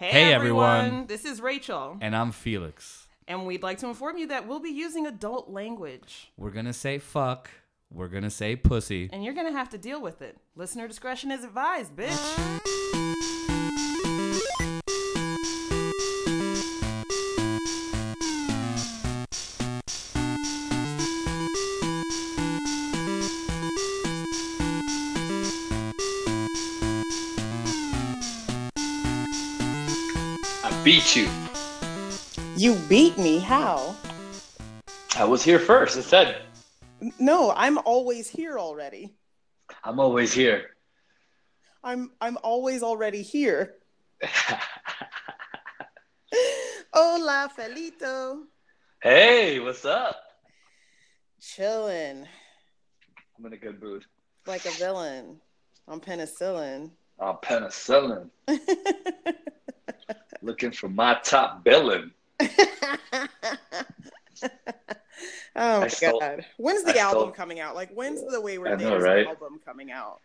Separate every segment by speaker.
Speaker 1: Hey,
Speaker 2: Hey,
Speaker 1: everyone.
Speaker 2: everyone.
Speaker 1: This is Rachel.
Speaker 2: And I'm Felix.
Speaker 1: And we'd like to inform you that we'll be using adult language.
Speaker 2: We're gonna say fuck. We're gonna say pussy.
Speaker 1: And you're going to have to deal with it. Listener discretion is advised, bitch.
Speaker 3: Beat you.
Speaker 4: You beat me. How?
Speaker 3: I was here first. It said,
Speaker 4: No, I'm always here already.
Speaker 3: I'm always here.
Speaker 4: I'm I'm always already here. Hola, Felito.
Speaker 3: hey, what's up?
Speaker 4: Chilling.
Speaker 3: I'm in a good mood.
Speaker 4: like a villain I'm penicillin.
Speaker 3: I'm penicillin. Looking for my top billing.
Speaker 4: oh my god. When's the
Speaker 3: I
Speaker 4: album coming out? Like when's the Wayward
Speaker 3: know,
Speaker 4: Daters
Speaker 3: right?
Speaker 4: album coming out?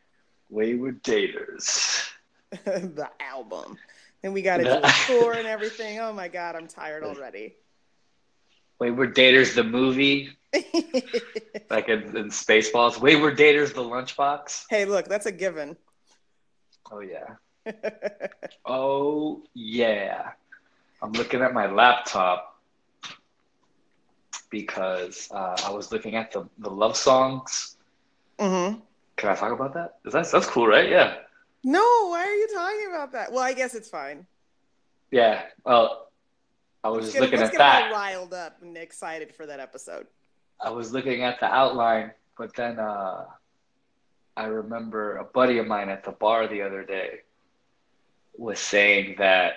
Speaker 3: Wayward Daters.
Speaker 4: the album. And we gotta do a tour and everything. Oh my god, I'm tired already.
Speaker 3: Wayward Daters, the movie, like in, in Spaceballs. Wayward Daters, the lunchbox.
Speaker 4: hey, look, that's a given.
Speaker 3: Oh, yeah. Oh, yeah. I'm looking at my laptop because uh, I was looking at the, the love songs.
Speaker 4: hmm
Speaker 3: Can I talk about that? Is that that's cool, right? Yeah.
Speaker 4: No, why are you talking about that? Well, I guess it's fine.
Speaker 3: Yeah. Well, I was
Speaker 4: Let's
Speaker 3: just
Speaker 4: get,
Speaker 3: looking at
Speaker 4: get all
Speaker 3: that.
Speaker 4: riled up and excited for that episode.
Speaker 3: I was looking at the outline, but then uh, I remember a buddy of mine at the bar the other day was saying that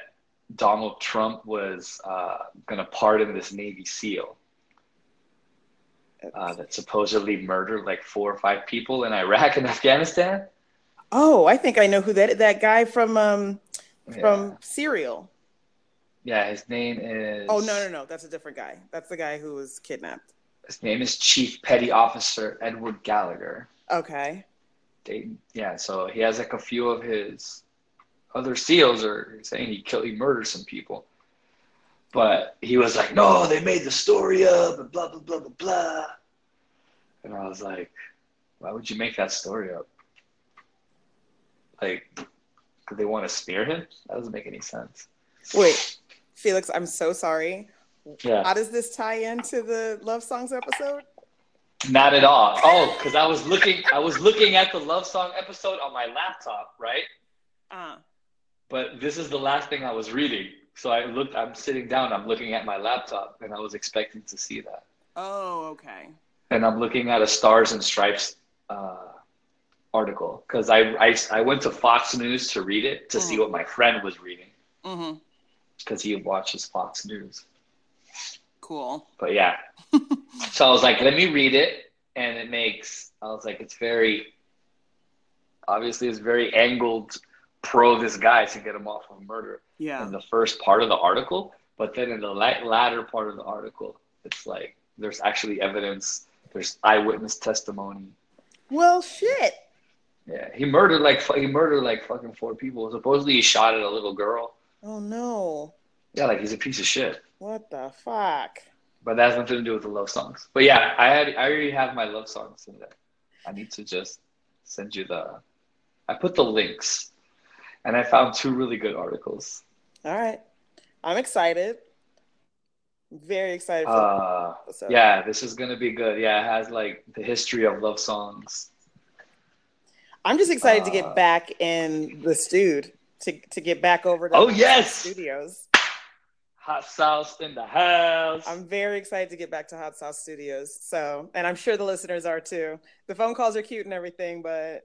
Speaker 3: Donald Trump was uh, going to pardon this Navy SEAL uh, that supposedly murdered like four or five people in Iraq and Afghanistan.
Speaker 4: Oh, I think I know who that that guy from um
Speaker 3: Yeah.
Speaker 4: from Serial.
Speaker 3: yeah, his name is.
Speaker 4: Oh no no no, that's a different guy. That's the guy who was kidnapped.
Speaker 3: His name is Chief Petty Officer Edward Gallagher.
Speaker 4: Okay.
Speaker 3: they yeah so he has like a few of his other seals are saying he killed he murdered some people. But he was like no they made the story up and blah blah blah blah blah. And i was like why would you make that story up? Like did they want to smear him? That doesn't make any sense.
Speaker 4: Wait, Felix, I'm so sorry.
Speaker 3: yeah.
Speaker 4: How does this tie into the love songs episode?
Speaker 3: not at all. Oh because i was looking i was looking at the love song episode on my laptop right?
Speaker 4: Uh
Speaker 3: but this is the last thing I was reading. So I looked, I'm sitting down, I'm looking at my laptop, and I was expecting to see that.
Speaker 4: oh, okay.
Speaker 3: And I'm looking at a Stars and Stripes uh, article because I, I, I went to Fox News to read it to see
Speaker 4: Mhm.
Speaker 3: what my friend was reading
Speaker 4: Mm-hmm.
Speaker 3: because he watches Fox News.
Speaker 4: Cool.
Speaker 3: But yeah, so I was like, let me read it, and it makes. I was like, it's very obviously it's very angled pro this guy to get him off of murder.
Speaker 4: Yeah.
Speaker 3: in the first part of the article, but then in the latter part of the article, it's like there's actually evidence, there's eyewitness testimony.
Speaker 4: Well, shit.
Speaker 3: Yeah, he murdered like he murdered like fucking four people. Supposedly he shot at a little girl.
Speaker 4: Oh no.
Speaker 3: Yeah, like he's a piece of shit.
Speaker 4: What the fuck?
Speaker 3: But that has nothing to do with the love songs. But yeah, I had I already have my love songs in there. I need to just send you the. I put the links, and I found two really good articles.
Speaker 4: All right. I'm excited. Very excited for
Speaker 3: Uh. Yeah, this is gonna be good. Yeah, it has like the history of love songs.
Speaker 4: I'm just excited to
Speaker 3: Uh,
Speaker 4: get back in the stewed to to get back over to
Speaker 3: Oh, yes!
Speaker 4: studios.
Speaker 3: Hot sauce in the house.
Speaker 4: I'm very excited to get back to Hot Sauce Studios. So, and I'm sure the listeners are too. The phone calls are cute and everything, but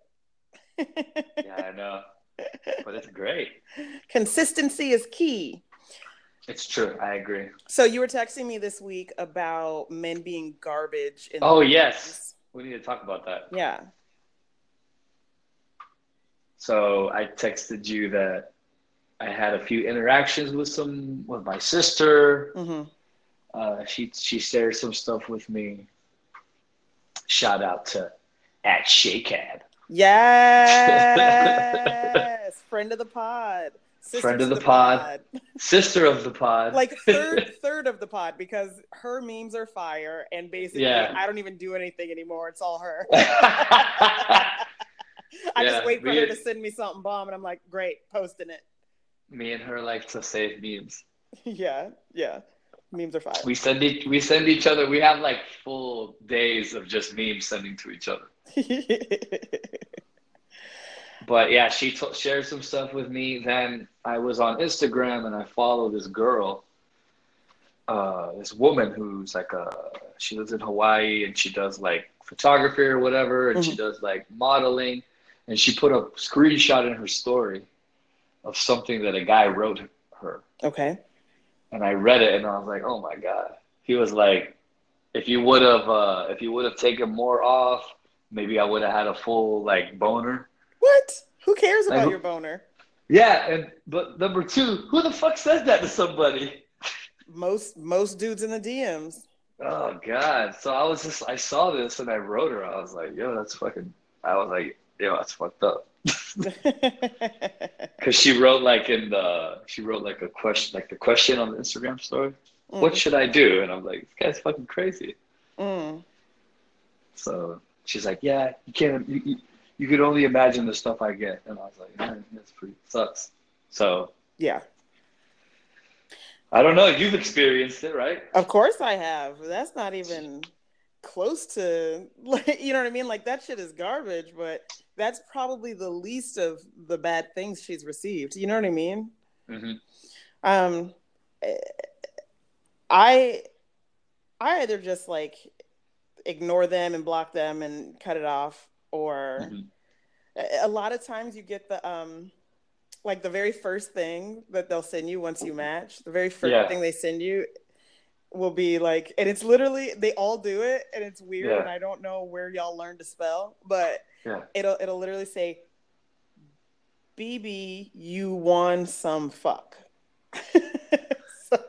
Speaker 3: yeah, I know, but it's great.
Speaker 4: consistency is key.
Speaker 3: It's true. I agree.
Speaker 4: So you were texting me this week about men being garbage. In
Speaker 3: Oh yes, we need to talk about that.
Speaker 4: Yeah.
Speaker 3: So I texted you that I had a few interactions with some with my sister.
Speaker 4: hmm
Speaker 3: Uh, she she shared some stuff with me. Shout out to at Shakehad.
Speaker 4: Yes, friend of the pod. Sister
Speaker 3: Friend of the pod. Sister of the pod.
Speaker 4: like third third of the pod because her memes are fire and basically
Speaker 3: Yeah.
Speaker 4: I don't even do anything anymore. It's all her. I
Speaker 3: Yeah,
Speaker 4: just wait for her to send me something bomb and I'm like, great, posting it.
Speaker 3: me and her like to save memes.
Speaker 4: yeah, yeah. Memes are fire.
Speaker 3: We send each we send each other. We have like full days of just memes sending to each other. But yeah, she t- shared some stuff with me. Then I was on Instagram and I follow this girl, uh, this woman who's like a she lives in Hawaii and she does like photography or whatever, and she does like modeling. And she put a screenshot in her story of something that a guy wrote her,
Speaker 4: okay.
Speaker 3: and I read it and I was like, oh my god. He was like, if you would have uh, if you would have taken more off, maybe I would have had a full like boner.
Speaker 4: What? Who cares about
Speaker 3: who-
Speaker 4: your boner?
Speaker 3: Yeah, and but number two, who the fuck says that to somebody?
Speaker 4: Most most dudes in the DMs.
Speaker 3: Oh god. So I was just I saw this and I wrote her. I was like, yo, that's fucking I was like, yo, that's fucked up. Cause she wrote like in the she wrote like a question like the question on the Instagram story. What should I do? And I'm like, this guy's fucking crazy.
Speaker 4: Mm.
Speaker 3: So she's like, Yeah, you can't you, you, you could only imagine the stuff I get. And I was like, Man, that's pretty sucks. So
Speaker 4: Yeah.
Speaker 3: I don't know, you've experienced it, right?
Speaker 4: Of course I have. That's not even close to like you know what I mean? Like that shit is garbage, but that's probably the least of the bad things she's received. You know what I mean?
Speaker 3: Mm-hmm.
Speaker 4: Um I I either just like ignore them and block them and cut it off or
Speaker 3: Mhm.
Speaker 4: a- lot of times you get the um like the very first thing that they'll send you once you match the very first
Speaker 3: Yeah.
Speaker 4: thing they send you will be like and it's literally they all do it and it's weird
Speaker 3: Yeah.
Speaker 4: and i don't know where y'all learned to spell but
Speaker 3: Yeah.
Speaker 4: it'll it'll literally say bb you won some fuck so,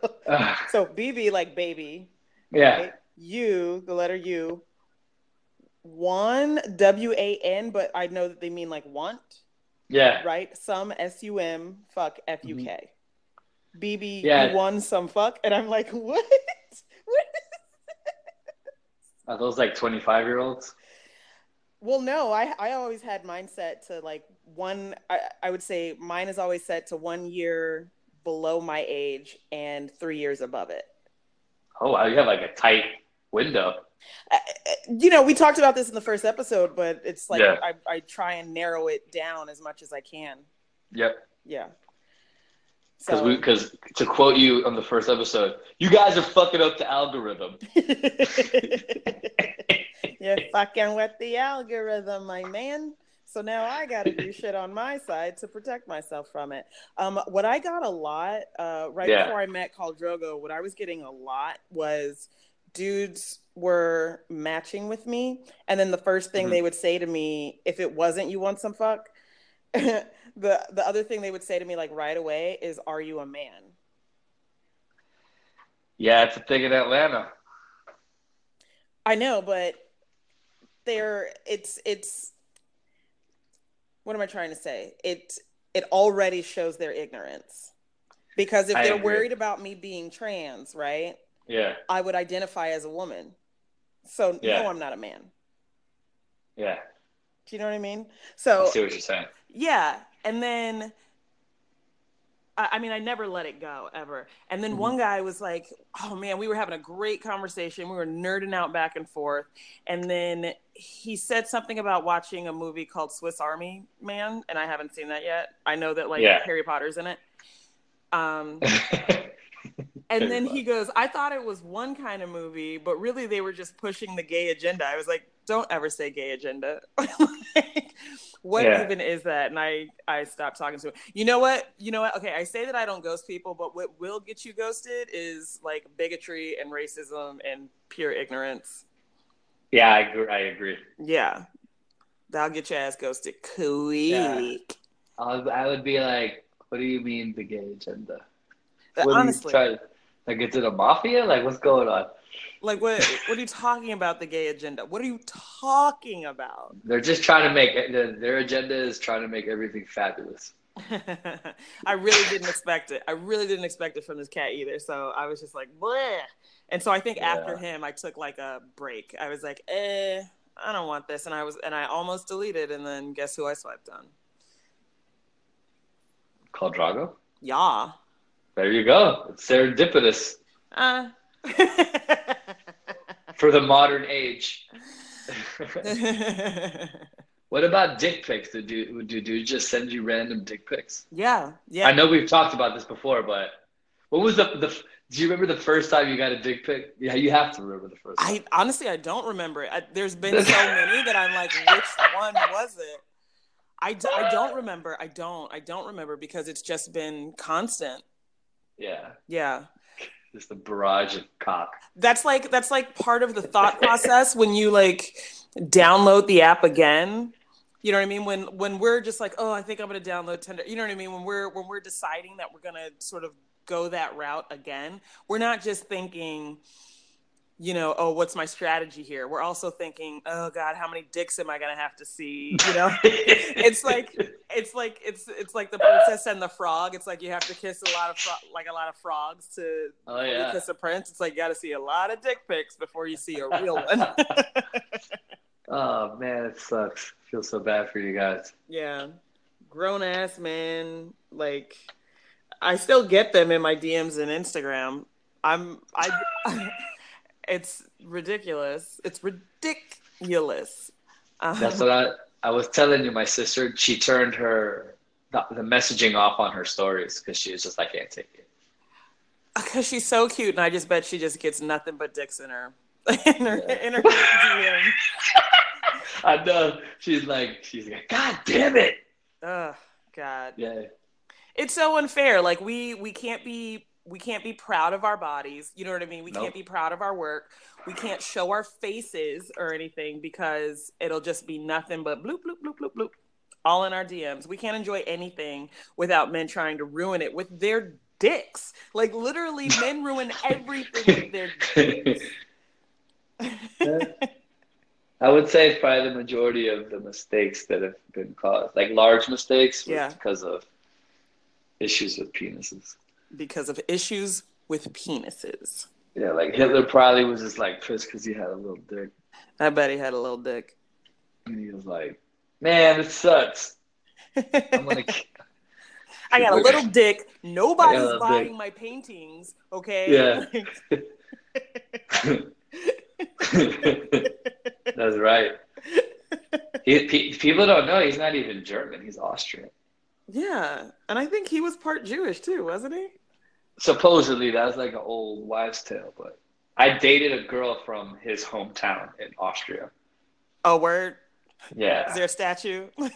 Speaker 4: so bb like baby
Speaker 3: yeah.
Speaker 4: right? U, the letter U, one W A N, but I know that they mean like want,
Speaker 3: Yeah.
Speaker 4: right? Some S U M, fuck F U K. Mm-hmm. BB,
Speaker 3: Yeah.
Speaker 4: you won some fuck, and I'm like, what? what?
Speaker 3: Are those like 25 year olds?
Speaker 4: Well, no, I I always had mine set to like one. I, I would say mine is always set to one year below my age and three years above it.
Speaker 3: Oh, wow. You have like a tight window.
Speaker 4: Uh, you know, we talked about this in the first episode, but it's like
Speaker 3: Yeah.
Speaker 4: I, I try and narrow it down as much as I can.
Speaker 3: Yep.
Speaker 4: Yeah.
Speaker 3: Because
Speaker 4: So,
Speaker 3: we, because to quote you on the first episode, you guys are fucking up the algorithm.
Speaker 4: you're fucking with the algorithm, my man. So now I got to do shit on my side to protect myself from it. Um, what I got a lot uh, right
Speaker 3: Yeah.
Speaker 4: before I met Khal Drogo, what I was getting a lot was dudes were matching with me, and then the first thing
Speaker 3: Mhm.
Speaker 4: they would say to me, if it wasn't "you want some fuck," the the other thing they would say to me like right away is, "Are you a man?"
Speaker 3: Yeah, it's a thing in Atlanta.
Speaker 4: I know, but they're it's it's what am I trying to say? It it already shows their ignorance. Because if
Speaker 3: I
Speaker 4: they're
Speaker 3: agree.
Speaker 4: worried about me being trans, right?
Speaker 3: Yeah.
Speaker 4: I would identify as a woman. So
Speaker 3: Yeah.
Speaker 4: no, I'm not a man.
Speaker 3: Yeah.
Speaker 4: Do you know what I mean? so I
Speaker 3: see what you're saying.
Speaker 5: Yeah. And then, I, I mean, I never let it go ever. And then
Speaker 3: Mhm.
Speaker 5: one guy was like, oh man, we were having a great conversation. We were nerding out back and forth. And then he said something about watching a movie called Swiss Army Man. And I haven't seen that yet. I know that like
Speaker 3: Yeah.
Speaker 5: Harry Potter's in it. Um, and then he goes, I thought it was one kind of movie, but really they were just pushing the gay agenda. I was like, don't ever say gay agenda. like, what
Speaker 3: Yeah.
Speaker 5: even is that? And I, I stopped talking to him. You know what? You know what? Okay, I say that I don't ghost people, but what will get you ghosted is like bigotry and racism and pure ignorance.
Speaker 3: yeah, I agree. I agree.
Speaker 5: Yeah. That'll get your ass ghosted quick.
Speaker 3: Yeah. I would, I would be like, what do you mean the gay agenda? Uh, what are you
Speaker 5: Honestly.
Speaker 3: Like, is it a mafia? Like, what's going on?
Speaker 5: Like what what are you talking about the gay agenda? What are you talking about?
Speaker 3: They're just trying to make their, their agenda is trying to make everything fabulous.
Speaker 4: I really didn't expect it. I really didn't expect it from this cat either. So I was just like, bleh. And so I think after him, I took like a break. I was like, eh, I don't want this. And I was, and I almost deleted. And then guess who I swiped on?
Speaker 3: Khal Drogo.
Speaker 4: Yeah.
Speaker 3: There you go. It's serendipitous
Speaker 4: Uh.
Speaker 3: for the modern age. what about dick pics? Do do do dudes just send you random dick pics?
Speaker 4: yeah. Yeah.
Speaker 3: I know we've talked about this before, but what was the the? Do you remember the first time you got a dick pic? Yeah, you have to remember the first. Time.
Speaker 4: I honestly, I don't remember it. I, there's been so many that I'm like, which one was it? I, d- I don't remember. I don't. I don't remember because it's just been constant.
Speaker 3: Yeah,
Speaker 4: Yeah.
Speaker 3: just a barrage of cock.
Speaker 4: That's like that's like part of the thought process when you like download the app again. You know what I mean? When when we're just like, oh, I think I'm gonna download Tinder. You know what I mean? When we're when we're deciding that we're gonna sort of go that route again, we're not just thinking, you know, oh, what's my strategy here? We're also thinking, oh God, how many dicks am I gonna have to see? You know, it's like it's like it's it's like the princess and the frog. It's like you have to kiss a lot of fro- like a lot of frogs to
Speaker 3: oh yeah.
Speaker 4: kiss a prince. It's like you got to see a lot of dick pics before you see a real one.
Speaker 3: Oh man, it sucks. I feel so bad for you guys.
Speaker 4: yeah, grown ass man. Like, I still get them in my DMs and Instagram. I'm I. it's ridiculous. It's ridiculous. Um,
Speaker 3: That's what I I was telling you. My sister, she turned her the, the messaging off on her stories because she was just like, I can't take it.
Speaker 4: because she's so cute, and I just bet she just gets nothing but dicks in her in her
Speaker 3: Yeah.
Speaker 4: in her DM.
Speaker 3: I know. She's like, she's like, God damn it.
Speaker 4: Oh God.
Speaker 3: Yeah.
Speaker 4: it's so unfair like we we can't be we can't be proud of our bodies you know what i mean we
Speaker 3: Nope.
Speaker 4: can't be proud of our work we can't show our faces or anything because it'll just be nothing but bloop bloop bloop bloop bloop all in our dms we can't enjoy anything without men trying to ruin it with their dicks like literally men ruin everything with their dicks
Speaker 3: I would say it's probably the majority of the mistakes that have been caused, like large mistakes,
Speaker 4: Yeah.
Speaker 3: because of issues with penises.
Speaker 4: Because of issues with penises
Speaker 3: Yeah, like Hitler probably was just like pissed because he had a little dick,
Speaker 4: i bet he had a little dick
Speaker 3: and he was like, "Man, it sucks. I'm gonna."
Speaker 4: I got a little dick. Nobody's buying
Speaker 3: dick.
Speaker 4: my paintings. Okay.
Speaker 3: Yeah. That's right. He, pe- people don't know he's not even German. He's Austrian.
Speaker 4: yeah. And I think he was part Jewish too, wasn't he?
Speaker 3: Supposedly, that's like an old wives' tale. But I dated a girl from his hometown in Austria.
Speaker 4: Oh, word.
Speaker 3: Yeah.
Speaker 4: Is there a statue?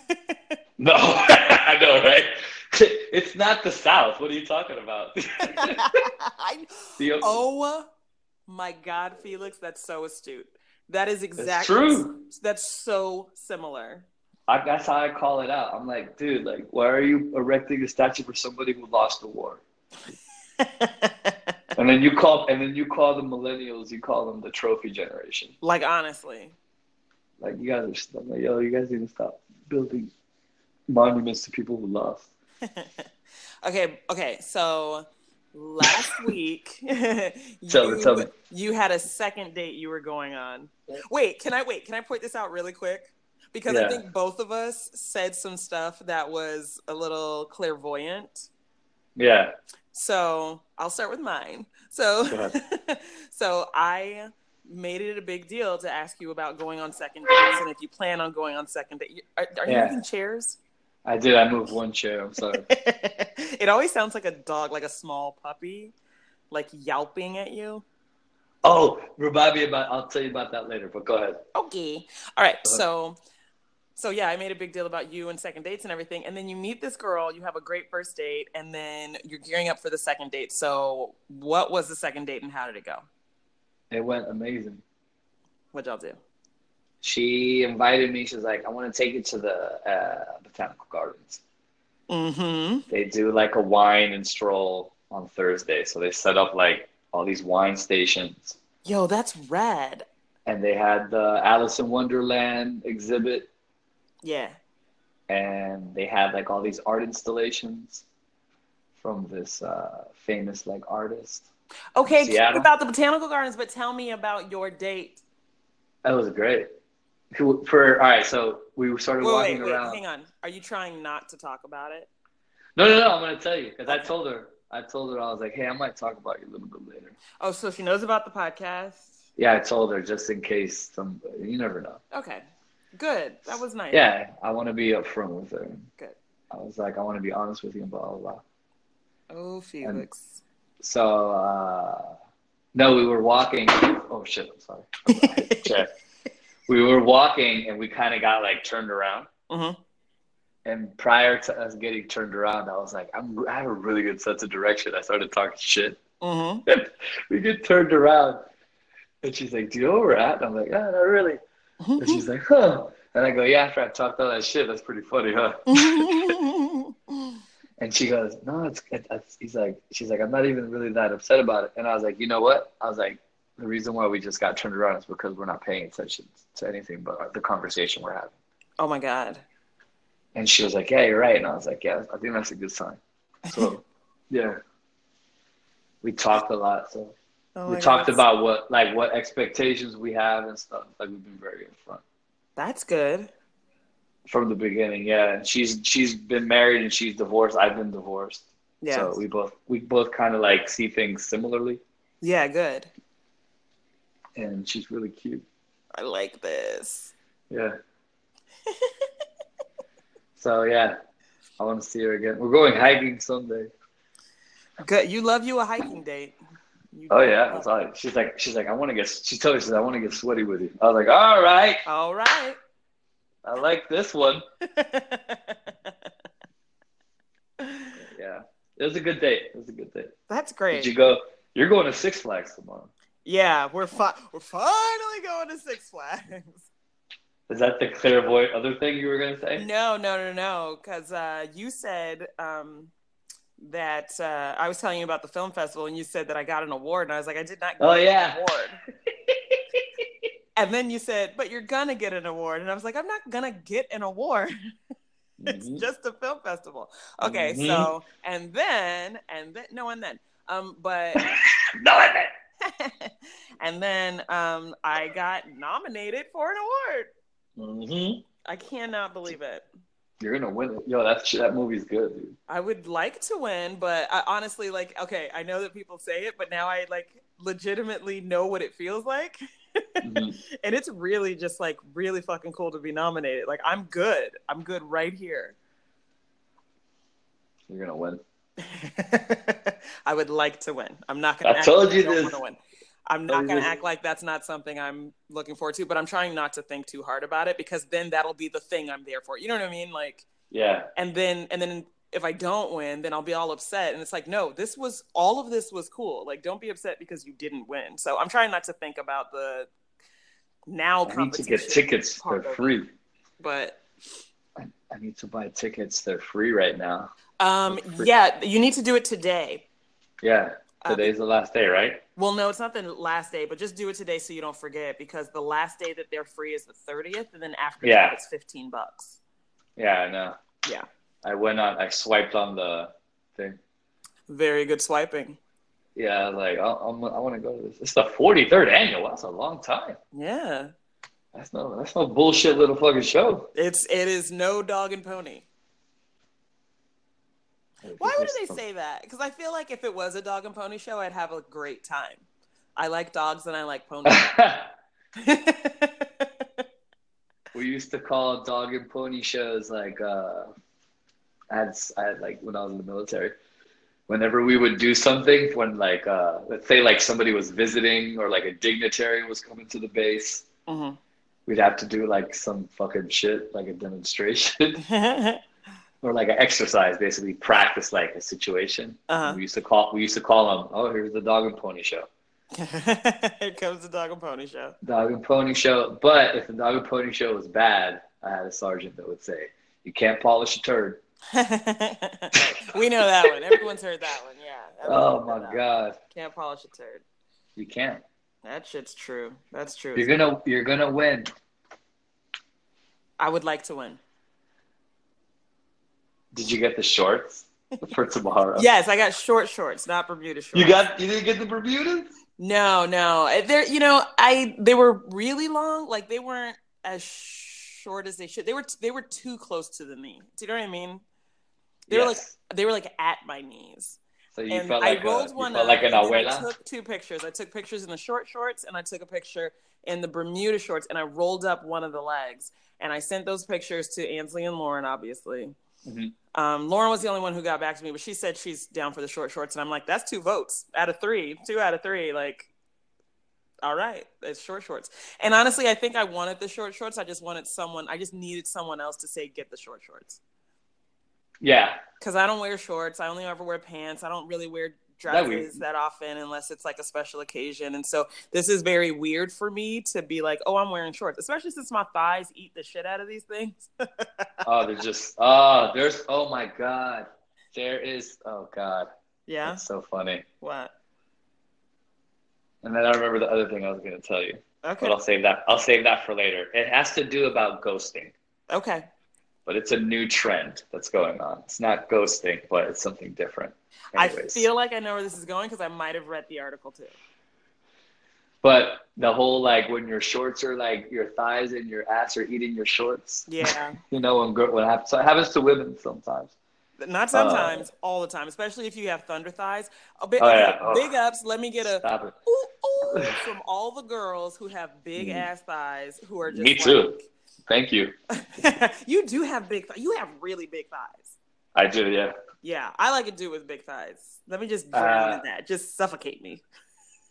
Speaker 3: No, I know, right? It's not the South. What are you talking about?
Speaker 4: I,
Speaker 3: The-
Speaker 4: oh my God, Felix, that's so astute. That is exactly
Speaker 3: true.
Speaker 4: That's so similar.
Speaker 3: I, that's how I call it out. I'm like, dude, like, why are you erecting a statue for somebody who lost the war? And then you call, and then you call the millennials, you call them the trophy generation.
Speaker 4: like honestly.
Speaker 3: Like, you guys are, st- I'm like, yo, you guys need to stop building monuments to people who lost.
Speaker 4: okay, okay. So last week,
Speaker 3: Tell me,
Speaker 4: you,
Speaker 3: tell me.
Speaker 4: you had a second date you were going on. Wait, can I wait? Can I point this out really quick? Because I think both of us said some stuff that was a little clairvoyant.
Speaker 3: Yeah.
Speaker 4: So I'll start with mine. So, so I made it a big deal to ask you about going on second dates and if you plan on going on second date. Are, are you
Speaker 3: Yeah.
Speaker 4: moving chairs?
Speaker 3: I did. I moved one chair. I'm sorry.
Speaker 4: it always sounds like a dog, like a small puppy, like yelping at you.
Speaker 3: Oh, remind me about, I'll tell you about that later, but go ahead.
Speaker 4: Okay. All right. So, so yeah, I made a big deal about you and second dates and everything. And then you meet this girl, you have a great first date, and then you're gearing up for the second date. So, what was the second date and how did it go?
Speaker 3: It went amazing.
Speaker 4: What'd y'all do?
Speaker 3: She invited me. She was like, I want to take you to the uh, botanical gardens.
Speaker 4: Mm-hmm.
Speaker 3: They do like a wine and stroll on Thursday. So they set up like all these wine stations.
Speaker 4: Yo, that's rad.
Speaker 3: And they had the Alice in Wonderland exhibit.
Speaker 4: Yeah.
Speaker 3: and they had like all these art installations from this uh, famous like artist.
Speaker 4: Okay, talk about the botanical gardens, but tell me about your date.
Speaker 3: That was great. For all right, so we started
Speaker 4: Wait,
Speaker 3: walking
Speaker 4: wait, wait,
Speaker 3: around.
Speaker 4: hang on. Are you trying not to talk about it?
Speaker 3: No, no, no. I'm gonna tell you because I told her. I told her I was like, hey, I might talk about you a little bit later.
Speaker 4: Oh, so she knows about the podcast.
Speaker 3: Yeah, I told her just in case some. You never know.
Speaker 4: Okay, good. That was nice.
Speaker 3: Yeah, I want to be upfront with her.
Speaker 4: Good.
Speaker 3: I was like, I want to be honest with you and blah blah blah.
Speaker 4: Oh, Felix.
Speaker 3: So uh, no, we were walking. Oh shit! I'm sorry. Check. We were walking and we kind of got like turned around.
Speaker 4: Mhm.
Speaker 3: And prior to us getting turned around, I was like, I'm, I have a really good sense of direction. I started talking shit.
Speaker 4: Mm-hmm.
Speaker 3: we get turned around, and she's like, "Do you know where we're at?" And I'm like, "Ah, not really." And she's like, "Huh?" And I go, "Yeah." After I talked all that shit, that's pretty funny, huh? And she goes, "No, it's, it, it's." He's like, "She's like, I'm not even really that upset about it." And I was like, "You know what?" I was like, "The reason why we just got turned around is because we're not paying attention to anything but the conversation we're having."
Speaker 4: oh my god.
Speaker 3: And she was like, "Yeah, you're right." And I was like, "Yeah, I think that's a good sign." So, yeah, we talked a lot. So
Speaker 4: Oh
Speaker 3: we talked
Speaker 4: God.
Speaker 3: about what like what expectations we have and stuff. Like we've been very upfront
Speaker 4: That's good.
Speaker 3: from the beginning. Yeah, and she's she's been married and she's divorced. I've been divorced.
Speaker 4: Yeah.
Speaker 3: So we both we both kind of like see things similarly,
Speaker 4: yeah, good.
Speaker 3: and she's really cute.
Speaker 4: I like this.
Speaker 3: Yeah. so yeah, I want to see her again. We're going hiking someday.
Speaker 4: Good. You love you a hiking date.
Speaker 3: Oh yeah, right. She's like she's like I want to get. She told me she said I want to get sweaty with you. I was like, all right,
Speaker 4: All right.
Speaker 3: I like this one. Yeah, it was a good date. It was a good date.
Speaker 4: That's
Speaker 3: Did
Speaker 4: great.
Speaker 3: you go? You're going to Six Flags tomorrow.
Speaker 4: Yeah, we're fi- we're finally going to Six Flags.
Speaker 3: Is that the clairvoyant other thing you were gonna say?
Speaker 4: No, no, no, no. Because uh, you said um, that uh, I was telling you about the film festival, and you said that I got an award, and I was like, I did not. Get
Speaker 3: Oh,
Speaker 4: an
Speaker 3: yeah.
Speaker 4: award. and then you said, but you're gonna get an award, and I was like, I'm not gonna get an award. it's
Speaker 3: Mhm.
Speaker 4: just a film festival. Okay,
Speaker 3: Mhm.
Speaker 4: so and then and then no, and then um, but
Speaker 3: no, I didn't.
Speaker 4: and then um, I got nominated for an award.
Speaker 3: hmm
Speaker 4: I cannot believe it.
Speaker 3: You're gonna win it. Yo, that that movie's good, dude.
Speaker 4: I would like to win, but I honestly like okay, I know that people say it, but now I like legitimately know what it feels like.
Speaker 3: Mhm.
Speaker 4: and it's really just like really fucking cool to be nominated. Like I'm good. I'm good right here.
Speaker 3: You're gonna win.
Speaker 4: I would like to win. I'm not gonna
Speaker 3: I told you this.
Speaker 4: I'm not gonna act like that's not something I'm looking forward to, but I'm trying not to think too hard about it because then that'll be the thing I'm there for. You know what I mean? Like
Speaker 3: Yeah,
Speaker 4: and then and then if I don't win, then I'll be all upset. And it's like, no, this was all of this was cool. Like, don't be upset because you didn't win. So I'm trying not to think about the now
Speaker 3: I need to get tickets. They're
Speaker 4: it.
Speaker 3: free.
Speaker 4: But
Speaker 3: I, I need to buy tickets. They're free right now.
Speaker 4: um,
Speaker 3: free.
Speaker 4: yeah, you need to do it today.
Speaker 3: Yeah,
Speaker 4: Uh,
Speaker 3: today's the last day, right?
Speaker 4: Well, no, it's not the last day, but just do it today so you don't forget because the last day that they're free is the 30th, and then after
Speaker 3: Yeah.
Speaker 4: that, it's 15 bucks.
Speaker 3: Yeah, I know.
Speaker 4: Yeah.
Speaker 3: I went on. I swiped on the thing.
Speaker 4: Very good swiping.
Speaker 3: Yeah, I was like, I'm, I want to go to this. It's the 43rd annual. That's a long time.
Speaker 4: Yeah,
Speaker 3: That's no. That's no bullshit little fucking show.
Speaker 4: it's it is no dog and pony. Why would they say that? Because I feel like if it was a dog and pony show, I'd have a great time. I like dogs and I like ponies.
Speaker 3: we used to call dog and pony shows like uh I had, I had like when I was in the military whenever we would do something when like uh let's say like somebody was visiting or like a dignitary was coming to the base
Speaker 4: Mhm.
Speaker 3: we'd have to do like some fucking shit like a demonstration or like an exercise basically practice like a situation
Speaker 4: Uh-huh.
Speaker 3: we used to call we used to call them oh here's the dog and pony show
Speaker 4: Here comes the dog and pony show.
Speaker 3: dog and pony show. But if the dog and pony show was bad, I had a sergeant that would say, "You can't polish a turd."
Speaker 4: we know that one. Everyone's heard that one. Yeah.
Speaker 3: Oh my god,
Speaker 4: Can't polish a turd.
Speaker 3: you can't.
Speaker 4: That shit's true. That's true.
Speaker 3: You're gonna you're gonna win.
Speaker 4: I would like to win.
Speaker 3: Did you get the shorts for tomorrow?
Speaker 4: Yes, I got short shorts, not Bermuda shorts.
Speaker 3: You got you didn't get the Bermudas?
Speaker 4: No, no. They're you know, I they were really long. Like they weren't as short as they should. They were they were too close to the knee. Do you know what I mean? They were like they were like at my knees.
Speaker 3: So you
Speaker 4: and
Speaker 3: felt
Speaker 4: I
Speaker 3: like
Speaker 4: rolled
Speaker 3: a,
Speaker 4: one up.
Speaker 3: like an
Speaker 4: then I took two pictures. I took pictures in the short shorts and I took a picture in the Bermuda shorts and I rolled up one of the legs and I sent those pictures to Ansley and Lauren, obviously.
Speaker 3: Mhm.
Speaker 4: Um, Lauren was the only one who got back to me, but she said she's down for the short shorts, and I'm like, that's two votes out of three, two out of three. Like, all right, it's short shorts. And honestly, I think I wanted the short shorts. I just wanted someone. I just needed someone else to say, get the short shorts,
Speaker 3: Yeah.
Speaker 4: because I don't wear shorts. I only ever wear pants. I don't really wear dresses that often unless it's like a special occasion. And so this is very weird for me to be like, oh, I'm wearing shorts, especially since my thighs eat the shit out of these things.
Speaker 3: Oh, they're just oh, there's oh my god. There is oh god.
Speaker 4: yeah.
Speaker 3: That's so funny.
Speaker 4: What?
Speaker 3: And then I remember the other thing I was gonna tell you.
Speaker 4: Okay.
Speaker 3: But I'll save that I'll save that for later. It has to do about ghosting.
Speaker 4: Okay.
Speaker 3: But it's a new trend that's going on. It's not ghosting, but it's something different.
Speaker 4: I feel like I know where this is going because I might have read the article too.
Speaker 3: But the whole like when your shorts are like your thighs and your ass are eating your shorts.
Speaker 4: Yeah.
Speaker 3: You know when girl what happens so it happens to women sometimes.
Speaker 4: Not sometimes, all the time, especially if you have thunder thighs. A big,
Speaker 3: Oh, yeah. Oh.
Speaker 4: big ups. Let me get a ooh, ooh from all the girls who have big
Speaker 3: Mm.
Speaker 4: ass thighs who are just
Speaker 3: Me too. Thank you.
Speaker 4: you do have big thighs. You have really big thighs.
Speaker 3: I do, yeah.
Speaker 4: Yeah, I like it do with big thighs. Let me just drown
Speaker 3: Uh,
Speaker 4: in that. Just suffocate me.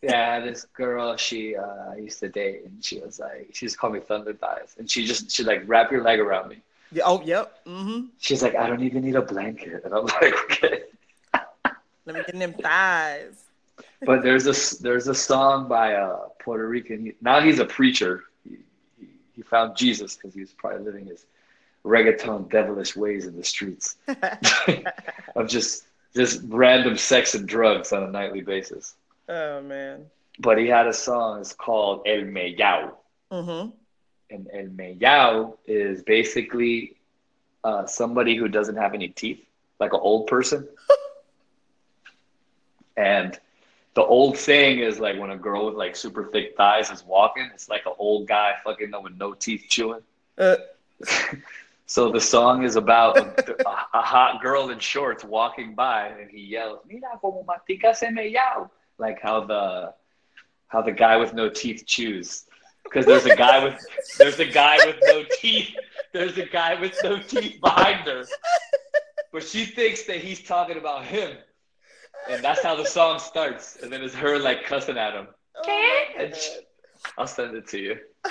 Speaker 3: Yeah, this girl she uh I used to date and she was like she just called me Thunder Thighs and she just she like wrap your leg around me.
Speaker 4: Yeah, oh, yep. Mm-hmm.
Speaker 3: She's like, I don't even need a blanket. And I'm like, okay.
Speaker 4: Let me get them thighs.
Speaker 3: But there's a there's a song by a Puerto Rican. Now he's a preacher. He, found Jesus because he was probably living his reggaeton devilish ways in the streets of just just random sex and drugs on a nightly basis.
Speaker 4: oh man.
Speaker 3: But he had a song. It's called El Mellao,
Speaker 4: Mm-hmm.
Speaker 3: and El Mellao is basically uh, somebody who doesn't have any teeth, like an old person. and the old saying is like when a girl with like super thick thighs is walking, it's like an old guy fucking with no teeth chewing.
Speaker 4: Uh,
Speaker 3: so the song is about a, a, hot girl in shorts walking by, and he yells, "Mira como mastica ese mellao," like how the how the guy with no teeth chews. Because there's a guy with there's a guy with no teeth. There's a guy with no teeth behind her, but she thinks that he's talking about him, and that's how the song starts. And then it's her like cussing at him.
Speaker 4: oh
Speaker 3: And she- I'll send it to you.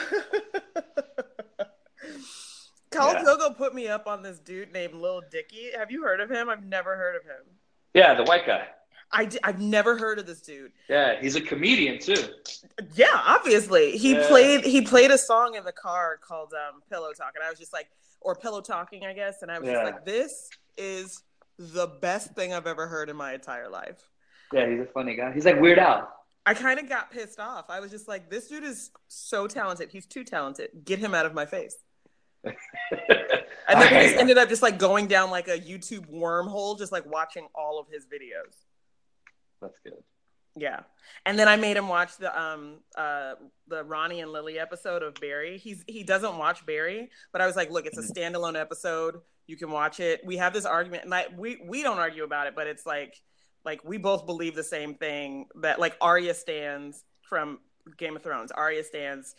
Speaker 4: Carl
Speaker 3: Yeah.
Speaker 4: Togo put me up on this dude named Lil Dicky. Have you heard of him? I've never heard of him.
Speaker 3: Yeah, the white guy.
Speaker 4: I d- I've never heard of this dude.
Speaker 3: Yeah, he's a comedian too.
Speaker 4: Yeah, obviously he
Speaker 3: Yeah.
Speaker 4: played he played a song in the car called um, "Pillow Talk," and I was just like, or "Pillow Talking," I guess, and I was
Speaker 3: Yeah.
Speaker 4: just like, this is the best thing I've ever heard in my entire life.
Speaker 3: Yeah, he's a funny guy. He's like Weird Al.
Speaker 4: I kind of got pissed off. I was just like, this dude is so talented. He's too talented. Get him out of my face. And then I just ended up just like going down like a YouTube wormhole, just like watching all of his videos.
Speaker 3: That's good.
Speaker 4: Yeah. And then I made him watch the um uh the Ronnie and Lily episode of Barry. He's he doesn't watch Barry, but I was like, look, it's a standalone episode. You can watch it. We have this argument and I, we we don't argue about it, but it's like like we both believe the same thing that like Arya stands from Game of Thrones. Arya stands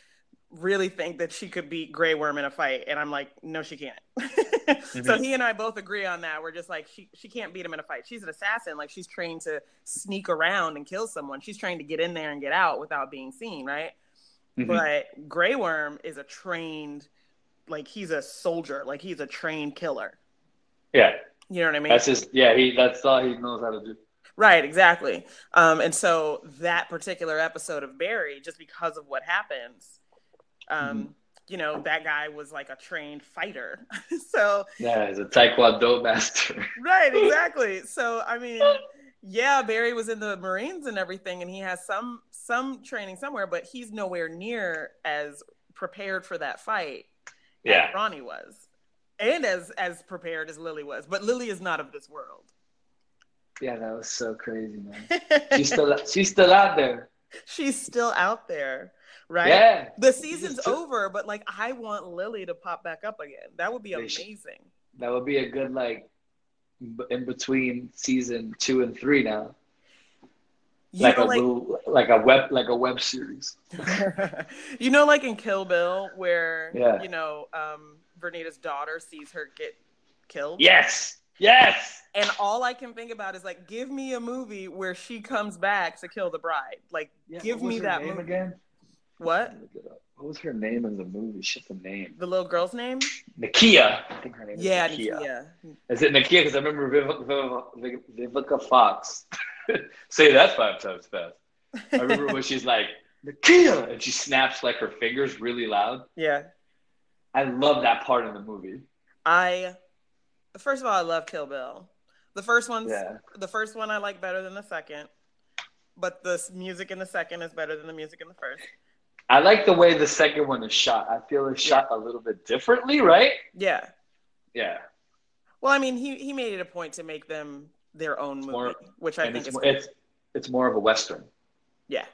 Speaker 4: really think that she could beat Grey Worm in a fight and I'm like, no she can't. so he and I both agree on that. We're just like she she can't beat him in a fight. She's an assassin. Like she's trained to sneak around and kill someone. She's trying to get in there and get out without being seen, right?
Speaker 3: Mhm.
Speaker 4: But Grey Worm is a trained like he's a soldier, like he's a trained killer.
Speaker 3: Yeah,
Speaker 4: You know what I mean?
Speaker 3: that's just yeah. He that's all he knows how to do.
Speaker 4: Right, exactly. Um, and so that particular episode of Barry, just because of what happens, um, you know, that guy was like a trained fighter. so
Speaker 3: Yeah, he's a taekwondo master.
Speaker 4: right, exactly. So I mean, yeah, Barry was in the Marines and everything, and he has some some training somewhere, but he's nowhere near as prepared for that fight
Speaker 3: yeah,
Speaker 4: as Ronnie was. and as as prepared as Lily was. But Lily is not of this world.
Speaker 3: Yeah, that was so crazy, man. She's still she's still out there.
Speaker 4: She's still out there, right?
Speaker 3: Yeah.
Speaker 4: The season's
Speaker 3: She's
Speaker 4: over, but like I want Lily to pop back up again. That would be
Speaker 3: They should-
Speaker 4: amazing.
Speaker 3: That would be a good like in between season two and three now.
Speaker 4: You
Speaker 3: Like
Speaker 4: know,
Speaker 3: a
Speaker 4: like,
Speaker 3: little like a web like a web series.
Speaker 4: you know, like in Kill Bill, where
Speaker 3: Yeah.
Speaker 4: you know, um, Vernita's daughter sees her get killed.
Speaker 3: Yes. Yes.
Speaker 4: And all I can think about is like, give me a movie where she comes back to kill the bride. Like,
Speaker 3: Yeah,
Speaker 4: give me that movie.
Speaker 3: again.
Speaker 4: What?
Speaker 3: Look it up. What was her name in the movie? Shit, the name.
Speaker 4: The little girl's name?
Speaker 3: Nakia. I think her name is Nakia.
Speaker 4: Nakia.
Speaker 3: Is it Nakia? Because I remember Viv- Viv- Viv- Vivica Fox. Say that five times fast. I remember when she's like, Nakia! And she snaps like her fingers really loud.
Speaker 4: Yeah.
Speaker 3: I love that part in the movie.
Speaker 4: I first of all, I love Kill Bill. The first one's
Speaker 3: Yeah.
Speaker 4: the first one I like better than the second, but the music in the second is better than the music in the first.
Speaker 3: I like the way the second one is shot. I feel it's shot a little bit differently, right?
Speaker 4: Yeah.
Speaker 3: Yeah.
Speaker 4: Well, I mean, he he made it a point to make them their own movie,
Speaker 3: more-
Speaker 4: which I think
Speaker 3: it's
Speaker 4: is
Speaker 3: more, it's, it's more of a western.
Speaker 4: yeah.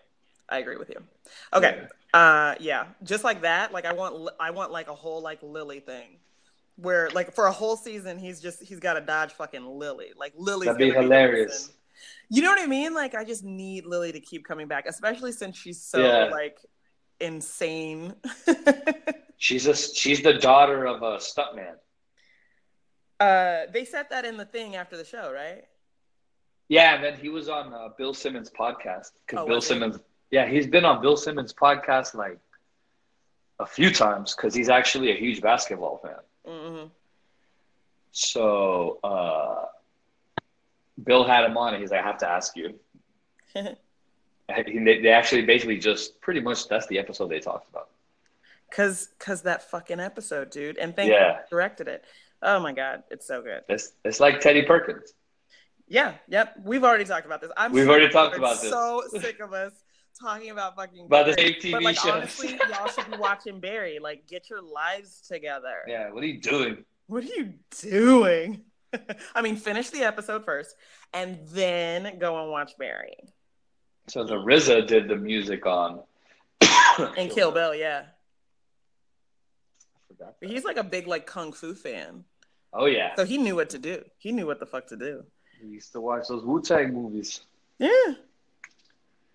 Speaker 4: I agree with you. Okay. Uh yeah, just like that, like I want I want like a whole like Lily thing. Where like for a whole season he's just he's got to dodge fucking Lily. Like Lily's
Speaker 3: That'd be hilarious.
Speaker 4: reason. You know what I mean? Like I just need Lily to keep coming back, especially since she's so
Speaker 3: Yeah.
Speaker 4: like insane.
Speaker 3: She's a she's the daughter of a stuntman.
Speaker 4: uh they said that in the thing after the show, right?
Speaker 3: Yeah, and then he was on uh, Bill Simmons' podcast because
Speaker 4: Oh,
Speaker 3: Bill? Simmons. Yeah, he's been on Bill Simmons' podcast like a few times because he's actually a huge basketball fan.
Speaker 4: hmm
Speaker 3: So uh, Bill had him on, and he's like, "I have to ask you." And they, they actually basically just pretty much that's the episode they talked about.
Speaker 4: Cause, cause that fucking episode, dude. And thank you
Speaker 3: Yeah,
Speaker 4: for directed it. Oh my god, it's so good.
Speaker 3: it's it's like Teddy Perkins.
Speaker 4: Yeah, yep. We've already talked about this. I'm
Speaker 3: We've already talked about this.
Speaker 4: So sick of us talking about fucking
Speaker 3: About the
Speaker 4: Barry.
Speaker 3: same
Speaker 4: But
Speaker 3: TV
Speaker 4: like
Speaker 3: shows.
Speaker 4: honestly, y'all should be watching Barry. Like, get your lives together.
Speaker 3: Yeah, what are you doing?
Speaker 4: What are you doing? I mean, finish the episode first, and then go and watch Barry
Speaker 3: So the RZA did the music on
Speaker 4: and Kill Bill. Yeah,
Speaker 3: I forgot that.
Speaker 4: he's like a big like kung fu fan,
Speaker 3: Oh yeah,
Speaker 4: so he knew what to do. He knew what the fuck to do.
Speaker 3: We used to watch those Wu Tang movies.
Speaker 4: Yeah.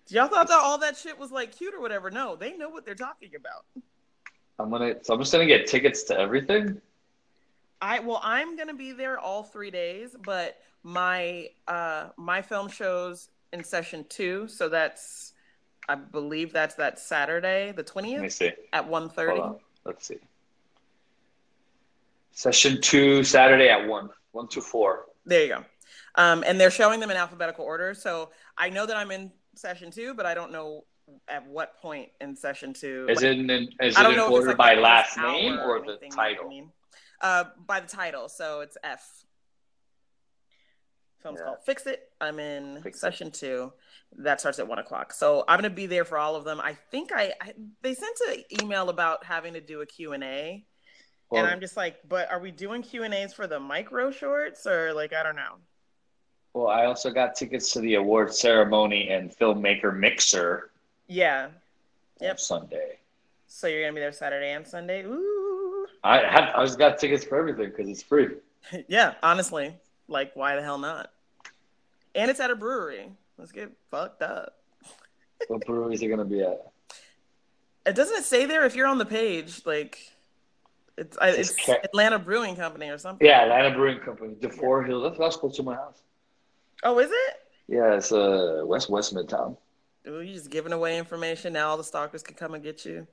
Speaker 4: Y'all thought that all that shit was like cute or whatever. No, they know what they're talking about.
Speaker 3: I'm gonna, so I'm just gonna get tickets to everything.
Speaker 4: I well, I'm gonna be there all three days, but my uh my film shows in session two, so that's I believe that's that Saturday, the
Speaker 3: Let me
Speaker 4: twentieth
Speaker 3: see.
Speaker 4: at 1.30.
Speaker 3: Hold on. Let's see. Session two, Saturday at one, one to four.
Speaker 4: There you go. Um, and they're showing them in alphabetical order. So I know that I'm in session two, but I don't know at what point in session two.
Speaker 3: Is
Speaker 4: like,
Speaker 3: it in, is it in order
Speaker 4: like
Speaker 3: by last name or the
Speaker 4: anything, you know I
Speaker 3: title?
Speaker 4: mean? Uh, by the title. So it's F. Film's
Speaker 3: Yeah.
Speaker 4: called Fix It. I'm in
Speaker 3: Fix It.
Speaker 4: session two. That starts at one o'clock. So I'm gonna be there for all of them. I think I, I they sent an email about having to do a Q and A,
Speaker 3: Well,
Speaker 4: and I'm just like, but are we doing Q and A's for the micro shorts or like I don't know.
Speaker 3: Well, I also got tickets to the award ceremony and filmmaker mixer
Speaker 4: Yeah. Yep.
Speaker 3: Sunday.
Speaker 4: So you're gonna be there Saturday and Sunday. Ooh.
Speaker 3: I have, I just got tickets for everything because it's free.
Speaker 4: yeah, honestly, like why the hell not? And it's at a brewery. Let's get fucked up.
Speaker 3: What brewery is it gonna be at?
Speaker 4: It doesn't it say there if you're on the page, like it's
Speaker 3: It's
Speaker 4: it's Atlanta Brewing Company or something.
Speaker 3: Yeah, Atlanta Brewing Company, Defoor Hill. That's, that's close to my house.
Speaker 4: Oh, is it?
Speaker 3: Yeah, it's uh West West Midtown.
Speaker 4: Ooh, you just giving away information. Now all the stalkers can come and get you.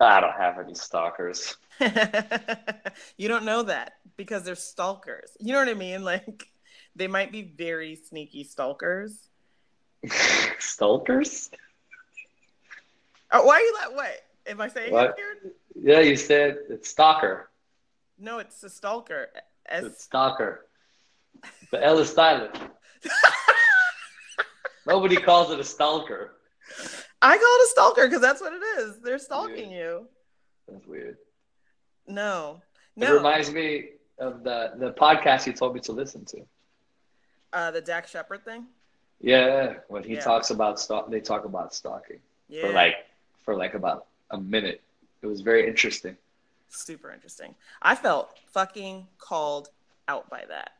Speaker 3: I don't have any stalkers.
Speaker 4: you don't know that because they're stalkers. You know what I mean? Like they might be very sneaky stalkers.
Speaker 3: Stalkers?
Speaker 4: Oh, why are you like what? Am I saying
Speaker 3: What?
Speaker 4: it weird?
Speaker 3: Yeah, you said it's stalker.
Speaker 4: No, it's a stalker.
Speaker 3: It's stalker. The L is silent. Nobody calls it a stalker.
Speaker 4: I call it a stalker because that's what it is. They're stalking you.
Speaker 3: That's weird.
Speaker 4: No.
Speaker 3: It reminds me of the the podcast you told me to listen to.
Speaker 4: uh, the Dax Shepard thing.
Speaker 3: Yeah, when he
Speaker 4: Yeah.
Speaker 3: talks about stalk, they talk about stalking
Speaker 4: Yeah,
Speaker 3: for like for like about a minute. It was very interesting.
Speaker 4: super interesting. I felt fucking called out by that.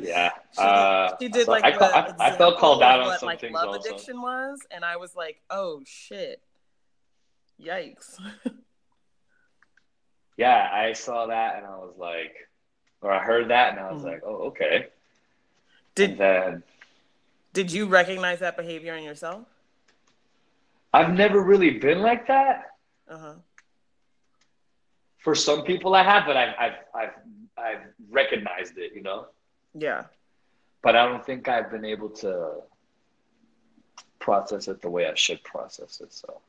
Speaker 3: Yeah,
Speaker 4: She,
Speaker 3: uh,
Speaker 4: she did
Speaker 3: so
Speaker 4: like
Speaker 3: I,
Speaker 4: the
Speaker 3: I, I felt called out on
Speaker 4: what
Speaker 3: some
Speaker 4: like
Speaker 3: things
Speaker 4: love
Speaker 3: also.
Speaker 4: addiction was, and I was like, oh shit, yikes.
Speaker 3: Yeah, I saw that and I was like, or I heard that and I was
Speaker 4: Mhm.
Speaker 3: like, oh okay.
Speaker 4: Did
Speaker 3: and then
Speaker 4: did you recognize that behavior in yourself?
Speaker 3: I've never really been like that.
Speaker 4: Uh huh.
Speaker 3: For some people, I have, but I've I've I've I've recognized it, you know.
Speaker 4: Yeah.
Speaker 3: But I don't think I've been able to process it the way I should process it. So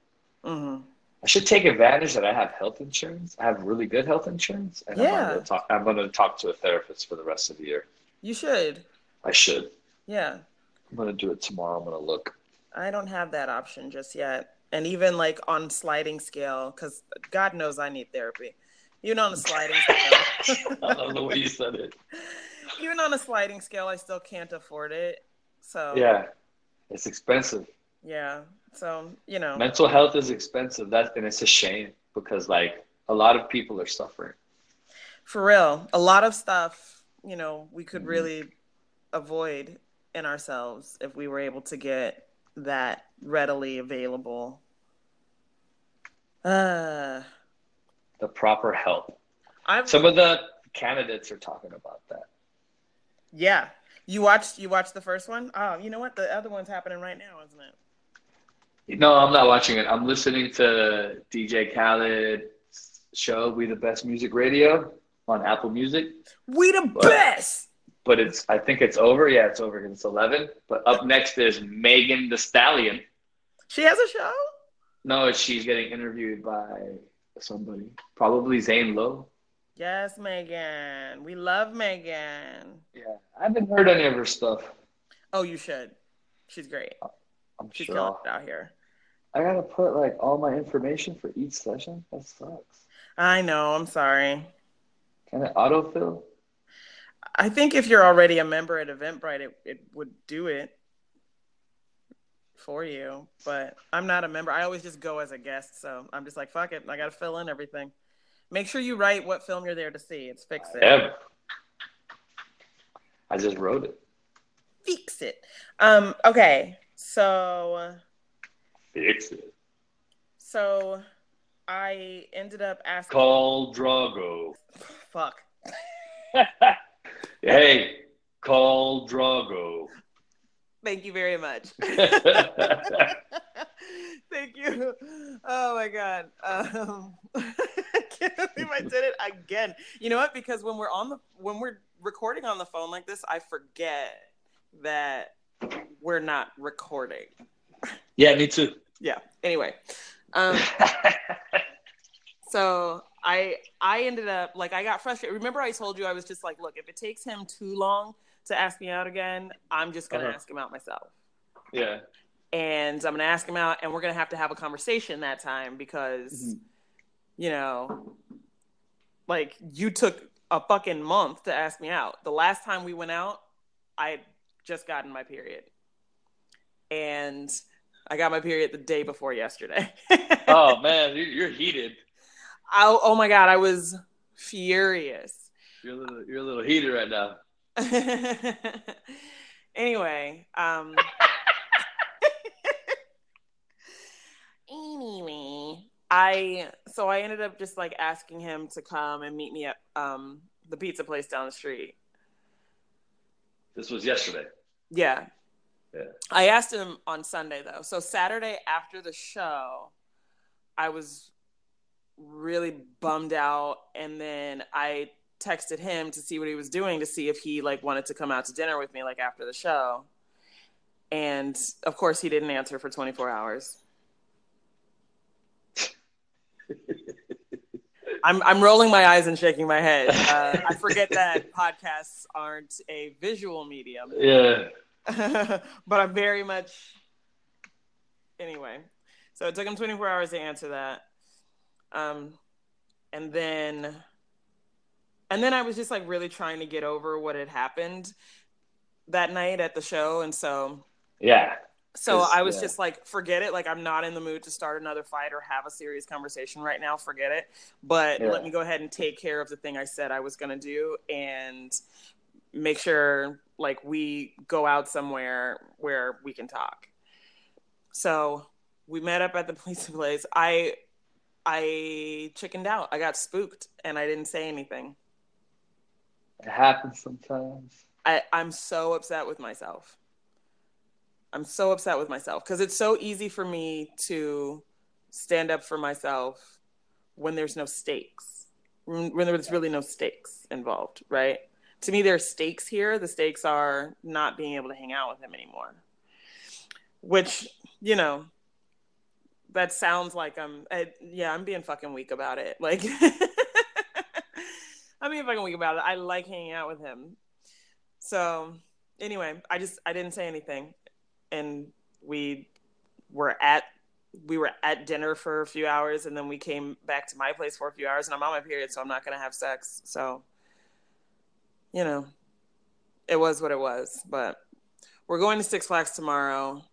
Speaker 4: hmm
Speaker 3: I should take advantage that I have health insurance. I have really good health insurance, and I'm
Speaker 4: Yeah.
Speaker 3: going to talk. I'm going to talk to a therapist for the rest of the year.
Speaker 4: You should.
Speaker 3: I should.
Speaker 4: Yeah.
Speaker 3: I'm going to do it tomorrow. I'm going to look.
Speaker 4: I don't have that option just yet. And even like on sliding scale, because God knows I need therapy. Even on a sliding scale.
Speaker 3: I love the way you said it.
Speaker 4: even on a sliding scale, I still can't afford it. So
Speaker 3: Yeah, it's expensive.
Speaker 4: yeah. So you know,
Speaker 3: Mental health is expensive. That and it's a shame because like a lot of people are suffering.
Speaker 4: for real, a lot of stuff you know we could
Speaker 3: Mhm.
Speaker 4: really avoid in ourselves if we were able to get that readily available. Uh,
Speaker 3: The proper help.
Speaker 4: I've
Speaker 3: Some of the candidates are talking about that.
Speaker 4: yeah. You watched you watched the first one? Oh, you know what? The other one's happening right now, isn't it?
Speaker 3: No, I'm not watching it. I'm listening to DJ Khaled's show, We the Best Music Radio on Apple Music.
Speaker 4: We the
Speaker 3: What?
Speaker 4: best.
Speaker 3: But it's I think it's over. Yeah, it's over it's eleven. But up next is Megan Thee Stallion.
Speaker 4: She has a show.
Speaker 3: No, she's getting interviewed by somebody. Probably Zane Lowe.
Speaker 4: Yes, Megan. We love Megan.
Speaker 3: Yeah. I haven't heard any of her stuff.
Speaker 4: Oh, you should. She's great.
Speaker 3: I'm
Speaker 4: She's
Speaker 3: sure.
Speaker 4: killing
Speaker 3: I'll-
Speaker 4: it out here.
Speaker 3: I gotta put like all my information for each session. That sucks.
Speaker 4: I know. I'm sorry.
Speaker 3: Can it autofill?
Speaker 4: I think if you're already a member at Eventbrite, it, it would do it for you. But I'm not a member. I always just go as a guest. So I'm just like, fuck it. I got to fill in everything. Make sure you write what film you're there to see. It's Fix It.
Speaker 3: Ever. I just wrote it.
Speaker 4: Fix It. Um, okay. So,
Speaker 3: Fix it.
Speaker 4: so I ended up asking.
Speaker 3: Khal Drogo.
Speaker 4: Fuck.
Speaker 3: hey, Khal Drogo.
Speaker 4: Thank you very much. Thank you. Oh my god. Um, I can't believe I did it again. You know what? Because when we're on the when we're recording on the phone like this, I forget that we're not recording.
Speaker 3: yeah, me too.
Speaker 4: Yeah. Anyway, um, so I I ended up like I got frustrated. Remember I told you I was just like, look, if it takes him too long to ask me out again, I'm just gonna
Speaker 3: Uh-huh.
Speaker 4: ask him out myself.
Speaker 3: yeah.
Speaker 4: and I'm gonna ask him out, and we're gonna have to have a conversation that time because,
Speaker 3: Mhm.
Speaker 4: you know, like you took a fucking month to ask me out. The last time we went out, I just gotten my period, and I got my period the day before yesterday.
Speaker 3: Oh man, you- you're heated.
Speaker 4: oh, oh my god, I was furious.
Speaker 3: You're a little, you're a little heated right now.
Speaker 4: anyway, um anyway, I so I ended up just like asking him to come and meet me at um the pizza place down the street.
Speaker 3: This was yesterday.
Speaker 4: Yeah.
Speaker 3: Yeah.
Speaker 4: I asked him on Sunday though. So Saturday after the show, I was really bummed out and then I texted him to see what he was doing to see if he like wanted to come out to dinner with me like after the show. And of course he didn't answer for 24 hours. I'm I'm rolling my eyes and shaking my head. Uh, I forget that podcasts aren't a visual medium.
Speaker 3: Yeah.
Speaker 4: but I'm very much anyway. So it took him 24 hours to answer that. Um, and then and then I was just like really trying to get over what had happened that night at the show, and so
Speaker 3: Yeah.
Speaker 4: So I was
Speaker 3: yeah.
Speaker 4: just like, forget it. Like I'm not in the mood to start another fight or have a serious conversation right now. Forget it. But
Speaker 3: Yeah.
Speaker 4: let me go ahead and take care of the thing I said I was gonna do and make sure like we go out somewhere where we can talk. So we met up at the pizza place. I I chickened out. I got spooked and I didn't say anything.
Speaker 3: It happens sometimes.
Speaker 4: I, I'm so upset with myself. I'm so upset with myself because it's so easy for me to stand up for myself when there's no stakes, when there's really no stakes involved, right? To me, there are stakes here. The stakes are not being able to hang out with him anymore, which, you know, that sounds like I'm, I, yeah, I'm being fucking weak about it. Like, I'm I can weak about it. I like hanging out with him. So anyway, I just I didn't say anything, and we were at we were at dinner for a few hours, and then we came back to my place for a few hours, and I'm on my period, so I'm not gonna have sex. So you know, it was what it was. But we're going to Six Flags tomorrow.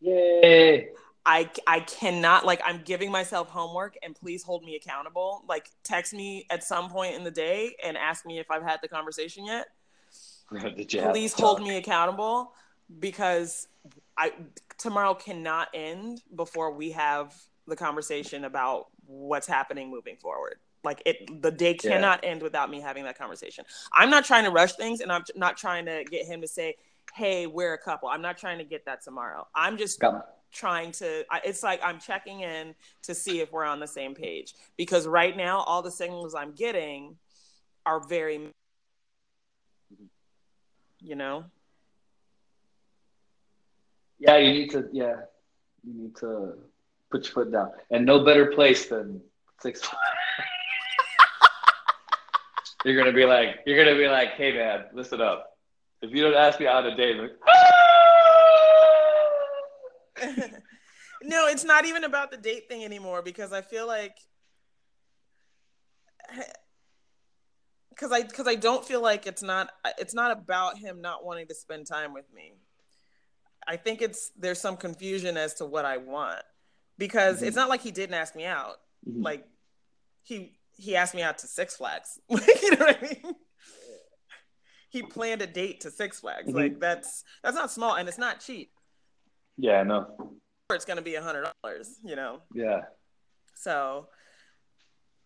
Speaker 3: Yay.
Speaker 4: I I cannot like I'm giving myself homework and please hold me accountable. Like text me at some point in the day and ask me if I've had the conversation yet.
Speaker 3: Did you have
Speaker 4: please hold me accountable because I tomorrow cannot end before we have the conversation about what's happening moving forward. Like it, the day
Speaker 3: Yeah.
Speaker 4: cannot end without me having that conversation. I'm not trying to rush things, and I'm not trying to get him to say, "Hey, we're a couple." I'm not trying to get that tomorrow. I'm just
Speaker 3: Got
Speaker 4: trying to it's like i'm checking in to see if we're on the same page because right now all the signals i'm getting are very you know
Speaker 3: Yeah, you need to. Yeah, you need to put your foot down, and no better place than Six you're gonna be like, you're gonna be like, hey man, listen up. If you don't ask me out on a date,
Speaker 4: no it's not even about the date thing anymore because i feel like because i because i don't feel like it's not it's not about him not wanting to spend time with me. I think it's there's some confusion as to what i want because it's not like he didn't ask me out.
Speaker 3: Mhm.
Speaker 4: like he he asked me out to six flags. You know what i mean? He planned a date to six flags.
Speaker 3: Mhm.
Speaker 4: like that's that's not small and it's not cheap
Speaker 3: yeah, no, Or
Speaker 4: it's going to be a hundred dollars you know?
Speaker 3: Yeah,
Speaker 4: so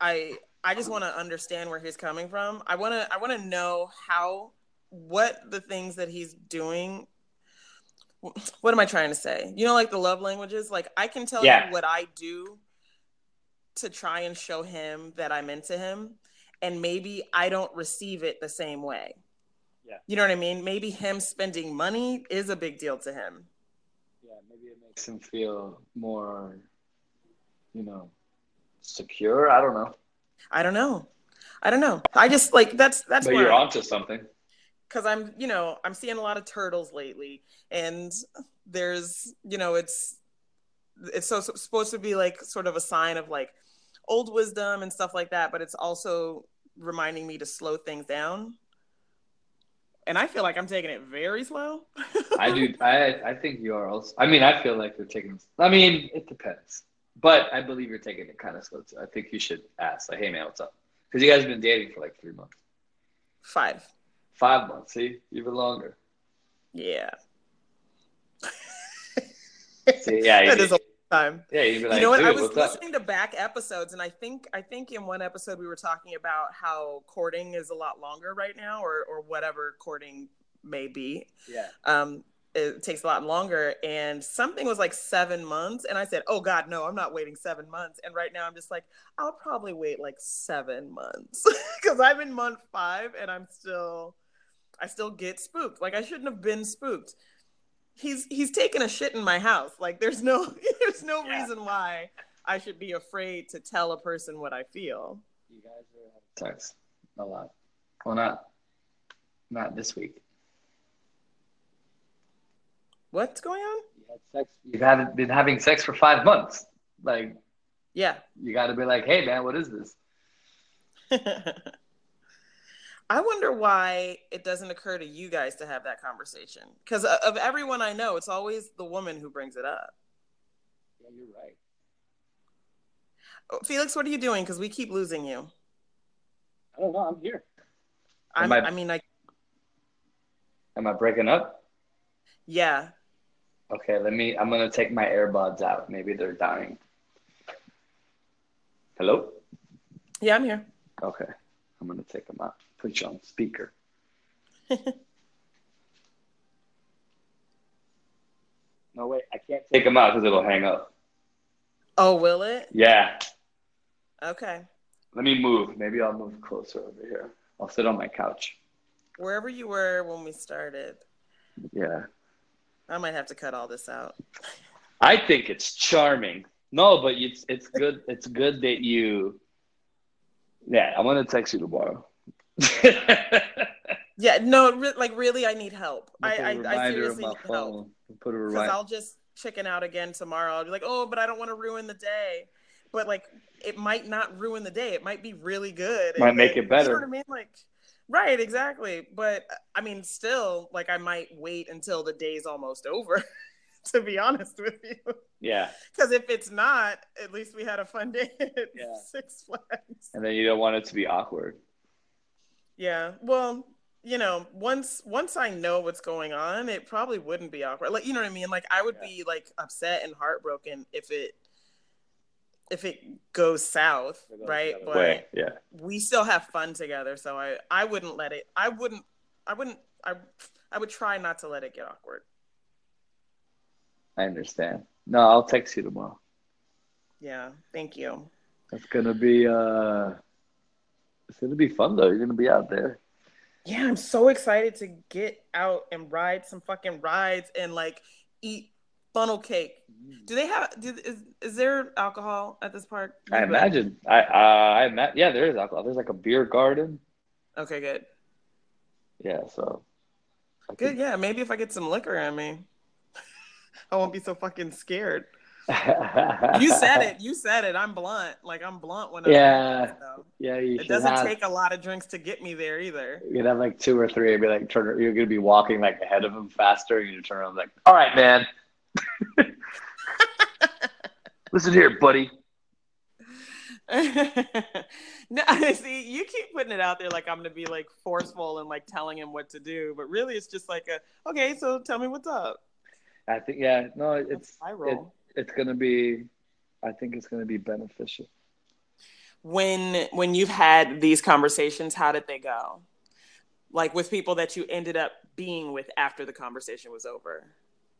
Speaker 4: i i just want to understand where he's coming from. I want to i want to know how what the things that he's doing what am i trying to say? You know like the love languages? Like i can tell
Speaker 3: Yeah.
Speaker 4: you what i do to try and show him that i'm into him and maybe i don't receive it the same way.
Speaker 3: Yeah.
Speaker 4: you know what i mean? Maybe him spending money is a big deal to him.
Speaker 3: Maybe it makes him feel more, you know, secure. I don't know,
Speaker 4: i don't know i don't know i just like that's that's
Speaker 3: but you're
Speaker 4: I'm-
Speaker 3: onto something.
Speaker 4: because I'm, you know, I'm seeing a lot of turtles lately, and there's, you know, it's it's so, so supposed to be like sort of a sign of like old wisdom and stuff like that, but it's also reminding me to slow things down. And I feel like I'm taking it very slow.
Speaker 3: I do. I I think you are also. I mean, I feel like you're taking. I mean, it depends, but I believe you're taking it kind of slow too. I think you should ask, like, "Hey, man, what's up?" Because you guys have been dating for like three months,
Speaker 4: Five.
Speaker 3: five months. See, even longer.
Speaker 4: Yeah.
Speaker 3: See, yeah,
Speaker 4: that
Speaker 3: you,
Speaker 4: is a time.
Speaker 3: yeah. You'd be like,
Speaker 4: you know what?
Speaker 3: "Dude,
Speaker 4: I was
Speaker 3: what's up?"
Speaker 4: listening to back episodes, and I think I think in one episode we were talking about how courting is a lot longer right now, or or whatever courting may be.
Speaker 3: Yeah,
Speaker 4: Um, it takes a lot longer, and something was like seven months, and I said, "Oh God, no, I'm not waiting seven months." And right now, I'm just like, I'll probably wait like seven months because I'm in month five, and I'm still, I still get spooked. Like I shouldn't have been spooked. He's he's taking a shit in my house. Like there's no there's no
Speaker 3: Yeah.
Speaker 4: reason why I should be afraid to tell a person what I feel.
Speaker 3: you guys are having sex a lot. Well, not not this week.
Speaker 4: What's going on?
Speaker 3: You had sex. You haven't been having sex for five months. Like,
Speaker 4: Yeah.
Speaker 3: you got to be like, "Hey, man, what is this?"
Speaker 4: I wonder why it doesn't occur to you guys to have that conversation. Because uh, of everyone I know, it's always the woman who brings it up.
Speaker 3: Yeah, you're right.
Speaker 4: Oh, Felix, what are you doing? Because we keep losing you.
Speaker 3: I don't know. I'm here.
Speaker 4: I'm,
Speaker 3: I-
Speaker 4: I mean, I
Speaker 3: Am I breaking up?
Speaker 4: yeah.
Speaker 3: Okay, let me. I'm gonna take my earbuds out. Maybe they're dying. Hello.
Speaker 4: Yeah, I'm here.
Speaker 3: Okay, I'm gonna take them out. Put you on speaker. no wait, I can't take them out because it'll hang up.
Speaker 4: Oh, will it?
Speaker 3: Yeah.
Speaker 4: Okay.
Speaker 3: Let me move. Maybe I'll move closer over here. I'll sit on my couch.
Speaker 4: Wherever you were when we started,
Speaker 3: Yeah.
Speaker 4: I might have to cut all this out.
Speaker 3: I think it's charming. No, but it's it's good. It's good that you. Yeah, I'm gonna text you tomorrow.
Speaker 4: Yeah, no, re- like really, I need help. I, I, I seriously need help
Speaker 3: phone. Put a
Speaker 4: because
Speaker 3: reminder.
Speaker 4: I'll just chicken out again tomorrow. I'll be like, oh, but I don't want to ruin the day. But like, it might not ruin the day. It might be really good.
Speaker 3: Might
Speaker 4: And
Speaker 3: make it better.
Speaker 4: You know what I mean? Like, right, exactly. But I mean, still, like, I might wait until the day's almost over. to be honest with you,
Speaker 3: Yeah,
Speaker 4: because if it's not, at least we had a fun day at
Speaker 3: Yeah.
Speaker 4: Six Flags.
Speaker 3: and then you don't want it to be awkward.
Speaker 4: Yeah. Well, you know, once once I know what's going on, it probably wouldn't be awkward. Like, you know what I mean? Like I would
Speaker 3: Yeah.
Speaker 4: be like upset and heartbroken if it if it goes south, right? But
Speaker 3: Way, yeah.
Speaker 4: we still have fun together, so I I wouldn't let it I wouldn't I wouldn't I I would try not to let it get awkward.
Speaker 3: I understand. No, I'll text you tomorrow.
Speaker 4: Yeah. Thank you.
Speaker 3: That's gonna be uh, it's gonna be fun though. You're gonna be out there.
Speaker 4: Yeah, I'm so excited to get out and ride some fucking rides and like eat funnel cake. Do they have? Do, is is there alcohol at this park?
Speaker 3: I imagine. I uh, I imagine. Yeah, there is alcohol. There's like a beer garden.
Speaker 4: Okay, good,
Speaker 3: Yeah, so. I
Speaker 4: good. Yeah, maybe if I get some liquor in me, I won't be so fucking scared. You said it. You said it. I'm blunt. Like I'm blunt when I'm
Speaker 3: Yeah.
Speaker 4: so.
Speaker 3: Yeah, you
Speaker 4: It doesn't
Speaker 3: have.
Speaker 4: take a lot of drinks to get me there either.
Speaker 3: You could have like two or three and be like, turn. You're gonna be walking like ahead of him faster, and you turn around like, all right, man. Listen here, buddy.
Speaker 4: no, see, you keep putting it out there like I'm gonna be like forceful and like telling him what to do, but really it's just like a okay, so tell me what's up.
Speaker 3: I think yeah, no, it's
Speaker 4: I
Speaker 3: it, it's gonna be. I think it's gonna be beneficial.
Speaker 4: when when you've had these conversations, how did they go? Like with people that you ended up being with after the conversation was over.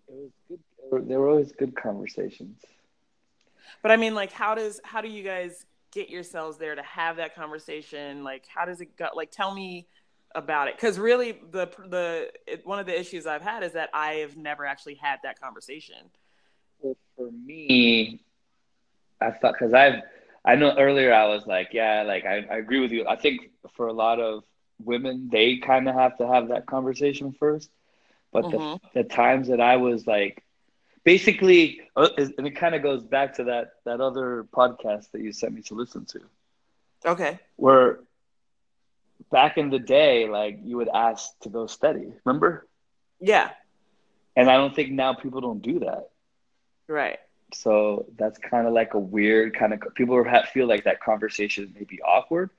Speaker 3: It was good. They were, they were always good conversations.
Speaker 4: But I mean, like, how does how do you guys get yourselves there to have that conversation? Like, how does it go? Like, tell me about it, because really, the the it, one of the issues I've had is that I have never actually had that conversation.
Speaker 3: Well, for me, I thought because I've I know earlier I was like, yeah, like I, I agree with you. I think for a lot of women, they kind of have to have that conversation first. But
Speaker 4: Mhm.
Speaker 3: the, the times that I was like, basically, uh, and it kind of goes back to that that other podcast that you sent me to listen to,
Speaker 4: Okay.
Speaker 3: where back in the day, like you would ask to go steady, remember?
Speaker 4: Yeah.
Speaker 3: And I don't think now people don't do that.
Speaker 4: Right.
Speaker 3: So that's kind of like a weird kind of people feel like that conversation may be awkward,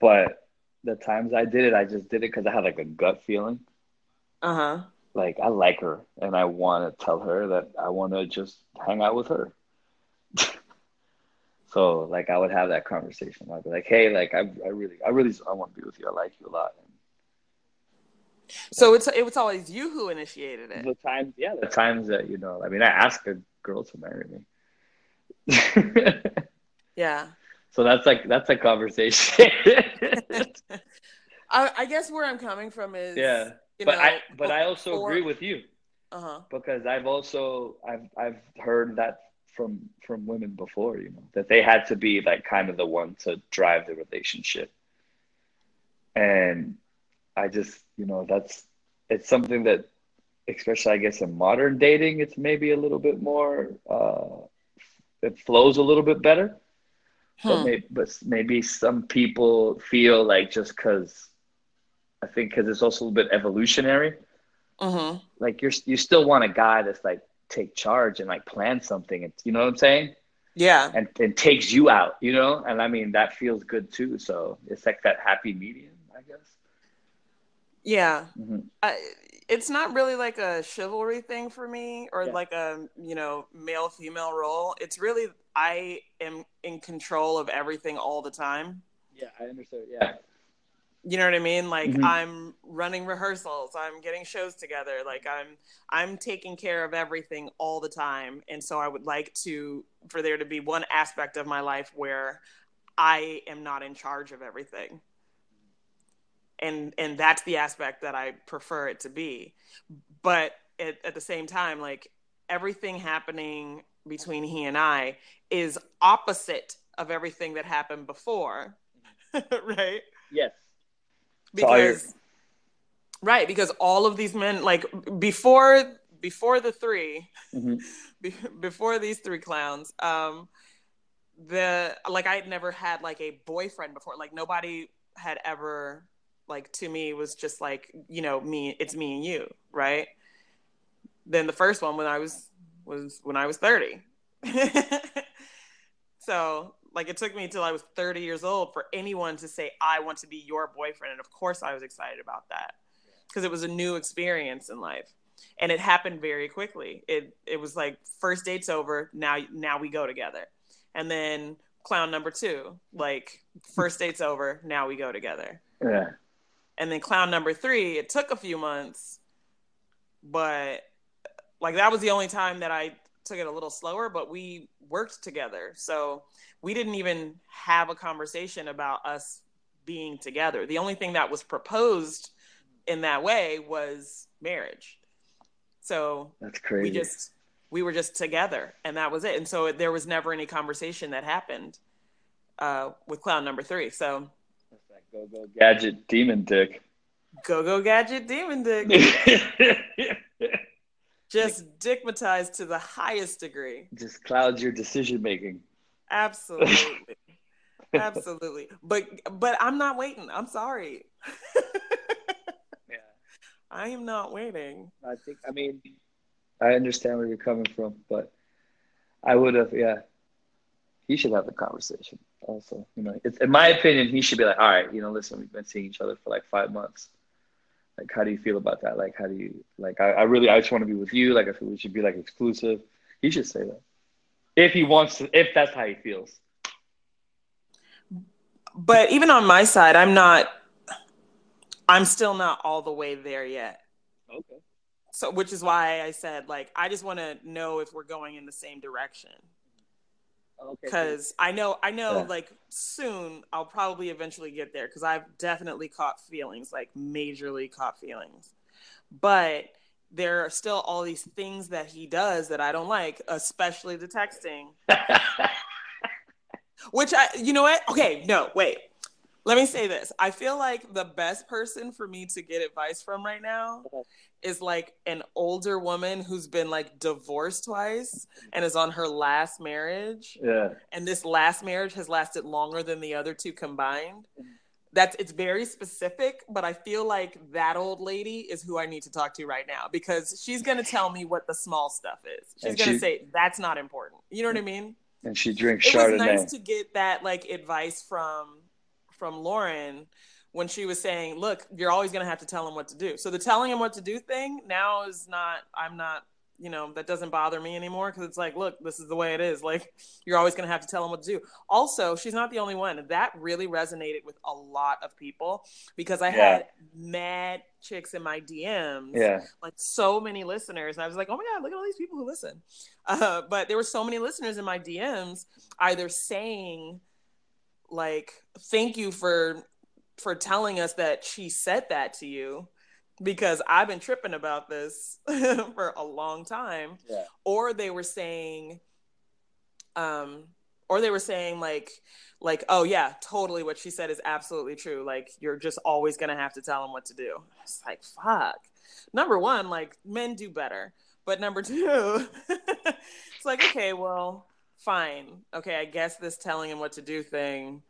Speaker 3: but the times I did it, I just did it because I had like a gut feeling.
Speaker 4: Uh huh.
Speaker 3: Like I like her and I want to tell her that I want to just hang out with her. so like I would have that conversation. I'd be like, hey, like I, I really, I really, I want to be with you. I like you a lot.
Speaker 4: So it's it was always you who initiated it.
Speaker 3: the times, yeah, the times that you know, I mean, I asked a girl to marry me.
Speaker 4: Yeah.
Speaker 3: so that's like that's a conversation.
Speaker 4: I, I guess where I'm coming from is
Speaker 3: yeah, but
Speaker 4: know,
Speaker 3: I but I also agree with you
Speaker 4: Uh huh.
Speaker 3: because I've also I've I've heard that from from women before, you know, that they had to be like kind of the one to drive the relationship, and I just you know that's it's something that especially I guess in modern dating it's maybe a little bit more uh, it flows a little bit better. But,
Speaker 4: Hmm.
Speaker 3: maybe, but maybe some people feel like just because I think because it's also a little bit evolutionary.
Speaker 4: Mm-hmm.
Speaker 3: Like you're you still want a guy that's like take charge and like plan something. It's, you know what I'm saying?
Speaker 4: Yeah.
Speaker 3: And and takes you out. You know, and I mean that feels good too. So it's like that happy medium, I guess.
Speaker 4: Yeah.
Speaker 3: hmm
Speaker 4: I, it's not really like a chivalry thing for me or
Speaker 3: Yeah.
Speaker 4: like a you know male female role it's really i am in control of everything all the time
Speaker 3: Yeah, I understand. Yeah.
Speaker 4: you know what i mean like
Speaker 3: Mhm.
Speaker 4: i'm running rehearsals i'm getting shows together like i'm i'm taking care of everything all the time and so i would like to for there to be one aspect of my life where i am not in charge of everything and and that's the aspect that i prefer it to be but at, at the same time like everything happening between he and i is opposite of everything that happened before right
Speaker 3: Yes. So all
Speaker 4: because right because all of these men like before before the three
Speaker 3: Mhm.
Speaker 4: be- before these three clowns um the like i had never had like a boyfriend before like nobody had ever like to me was just like you know me it's me and you right? Then the first one when i was was when i was 30 so like it took me until i was 30 years old for anyone to say i want to be your boyfriend and of course i was excited about that because it was a new experience in life and it happened very quickly. It it was like first date's over now now we go together. And then clown number two like first date's over now we go together.
Speaker 3: Yeah.
Speaker 4: And then clown number three it took a few months but like that was the only time that i took it a little slower but we worked together. So we didn't even have a conversation about us being together. The only thing that was proposed in that way was marriage. So
Speaker 3: That's crazy.
Speaker 4: we just we were just together and that was it. And so there was never any conversation that happened uh, with clown number three. So
Speaker 3: go go gadget demon dick.
Speaker 4: go go gadget demon dick just dickmatized to the highest degree
Speaker 3: Just clouds your decision making.
Speaker 4: absolutely absolutely but but i'm not waiting i'm sorry
Speaker 3: Yeah.
Speaker 4: i am not waiting
Speaker 3: I think I mean I understand where you're coming from, but I would have yeah. He should have the conversation also. You know, it's in my opinion, he should be like, all right, you know, listen, we've been seeing each other for like five months. Like, how do you feel about that? Like, how do you like? I, I really, I just want to be with you. Like, I feel we should be like exclusive. He should say that if he wants to, if that's how he feels.
Speaker 4: but even on my side i'm not i'm still not all the way there yet
Speaker 3: Okay.
Speaker 4: so which is why i said like i just want to know if we're going in the same direction
Speaker 3: Okay.
Speaker 4: because i know i know
Speaker 3: Yeah.
Speaker 4: like soon i'll probably eventually get there because i've definitely caught feelings like majorly caught feelings but there are still all these things that he does that i don't like especially the texting which i you know what okay no wait let me say this. I feel like the best person for me to get advice from right now
Speaker 3: Okay.
Speaker 4: is like an older woman who's been like divorced twice and is on her last marriage.
Speaker 3: Yeah.
Speaker 4: and this last marriage has lasted longer than the other two combined. Mm-hmm. That's it's very specific but i feel like that old lady is who i need to talk to right now because she's going to tell me what the small stuff is. She's going to
Speaker 3: she-
Speaker 4: say that's not important. You know what i mean?
Speaker 3: And she drinks
Speaker 4: it was nice to get that like advice from from lauren when she was saying look you're always going to have to tell him what to do. So the telling him what to do thing now is not i'm not you know that doesn't bother me anymore because it's like look this is the way it is. Like you're always going to have to tell him what to do. Also she's not the only one. That really resonated with a lot of people because i
Speaker 3: Yeah.
Speaker 4: had mad chicks in my dms
Speaker 3: yeah.
Speaker 4: like so many listeners and i was like oh my god look at all these people who listen. Uh, but there were so many listeners in my dms either saying like thank you for for telling us that she said that to you because i've been tripping about this for a long time.
Speaker 3: Yeah.
Speaker 4: or they were saying um or they were saying like like oh yeah totally what she said is absolutely true. Like you're just always gonna have to tell them what to do. It's like fuck. Number one like men do better. But number two it's like okay well fine okay i guess this telling him what to do thing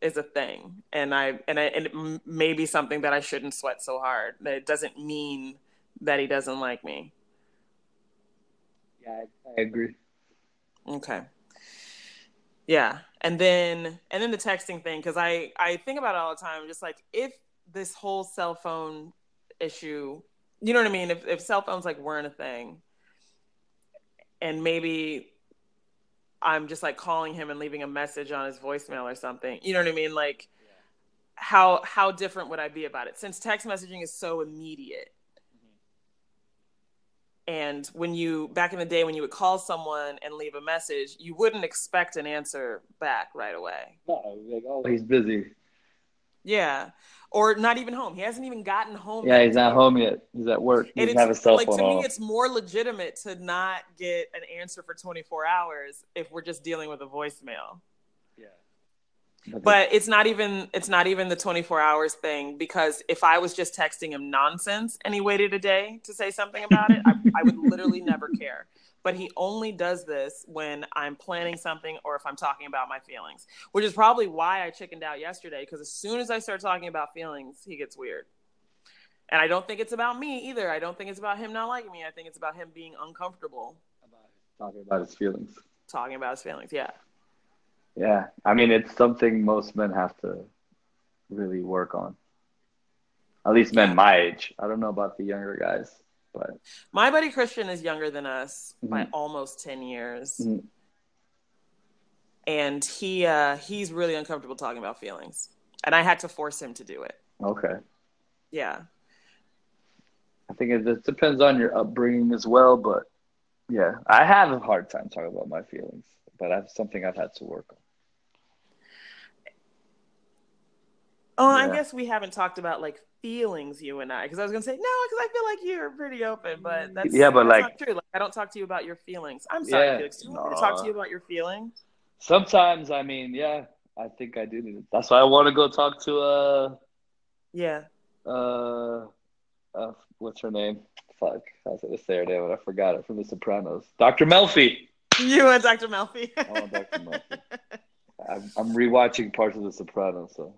Speaker 4: is a thing, and I and I and it may be something that I shouldn't sweat so hard. That it doesn't mean that he doesn't like me.
Speaker 3: Yeah, I, I agree.
Speaker 4: Okay. Yeah, and then and then the texting thing because I I think about it all the time. Just like if this whole cell phone issue, you know what I mean? If if cell phones like weren't a thing, and maybe I'm just like calling him and leaving a message on his voicemail or something. You know what I mean? Like how how different would I be about it? Since text messaging is so immediate. And when you back in the day when you would call someone and leave a message, you wouldn't expect an answer back right away.
Speaker 3: No, like, oh, he's busy.
Speaker 4: Yeah. Or not even home. He hasn't even gotten home.
Speaker 3: Yeah,
Speaker 4: yet.
Speaker 3: he's not home yet. He's at work. He doesn't have a
Speaker 4: it's
Speaker 3: cell
Speaker 4: like
Speaker 3: phone
Speaker 4: to
Speaker 3: on.
Speaker 4: me, it's more legitimate to not get an answer for 24 hours if we're just dealing with a voicemail.
Speaker 3: But
Speaker 4: But it's not even it's not even the 24 hours thing because if I was just texting him nonsense and he waited a day to say something about it, I, I would literally never care. But he only does this when I'm planning something or if I'm talking about my feelings, which is probably why I chickened out yesterday. Because as soon as I start talking about feelings, he gets weird. And I don't think it's about me either. I don't think it's about him not liking me. I think it's about him being uncomfortable
Speaker 3: talking about his feelings.
Speaker 4: talking about his feelings. Yeah.
Speaker 3: Yeah, I mean, it's something most men have to really work on. At least men my age. I don't know about the younger guys, but
Speaker 4: My buddy Christian is younger than us by
Speaker 3: Mhm.
Speaker 4: almost 10 years.
Speaker 3: Mhm.
Speaker 4: And he uh he's really uncomfortable talking about feelings. And I had to force him to do it.
Speaker 3: okay.
Speaker 4: Yeah.
Speaker 3: I think it, it depends on your upbringing as well, but yeah, I have a hard time talking about my feelings, but that's something I've had to work on.
Speaker 4: Oh, I guess we haven't talked about like feelings, you and I, because I was gonna say no, because I feel like you're pretty open, but that's
Speaker 3: Yeah, but,
Speaker 4: that's
Speaker 3: like-
Speaker 4: not true. Like I don't talk to you about your feelings. I'm sorry,
Speaker 3: Yeah,
Speaker 4: Felix. Do you want me to talk to you about your feelings?
Speaker 3: Sometimes, I mean, yeah, I think I do need it. That's why I want to go talk to uh
Speaker 4: Yeah.
Speaker 3: uh, uh what's her name? Fuck, I was gonna say her name, but I forgot it from The Sopranos. Dr. Melfi.
Speaker 4: You and Dr. Melfi.
Speaker 3: I want Dr. Melfi. I'm, I'm rewatching parts of The Sopranos, so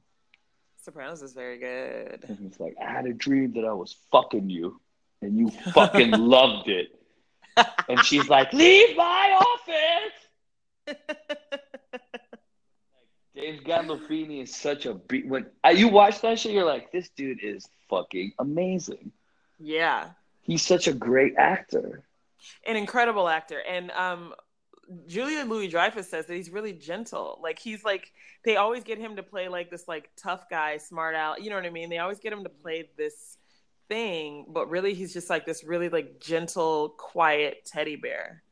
Speaker 4: Sopranos is very good.
Speaker 3: it's like I had a dream that I was fucking you, and you fucking loved it. And she's like, "Leave my office." James Gandolfini is such a beat. When uh, you watch that shit, you're like, "This dude is fucking amazing."
Speaker 4: yeah.
Speaker 3: He's such a great actor.
Speaker 4: An incredible actor. And um Julia Louis Dreyfus says that he's really gentle. Like he's like they always get him to play like this like tough guy, smart out. You know what I mean? They always get him to mm-hmm. play this thing, but really he's just like this really like gentle, quiet teddy bear.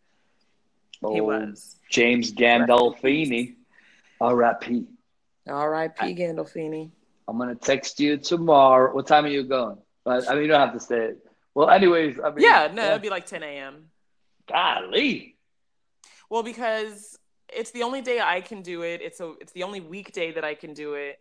Speaker 4: He
Speaker 3: Oh,
Speaker 4: was.
Speaker 3: James Gandolfini. R.I.P.
Speaker 4: R.I.P. Gandolfini.
Speaker 3: I'm gonna text you tomorrow. What time are you going? But I mean, you don't have to say it. Well, anyways, I mean,
Speaker 4: Yeah, no, it'd be like 10 a.m.
Speaker 3: golly.
Speaker 4: Well, because it's the only day I can do it. It's a it's the only weekday that I can do it.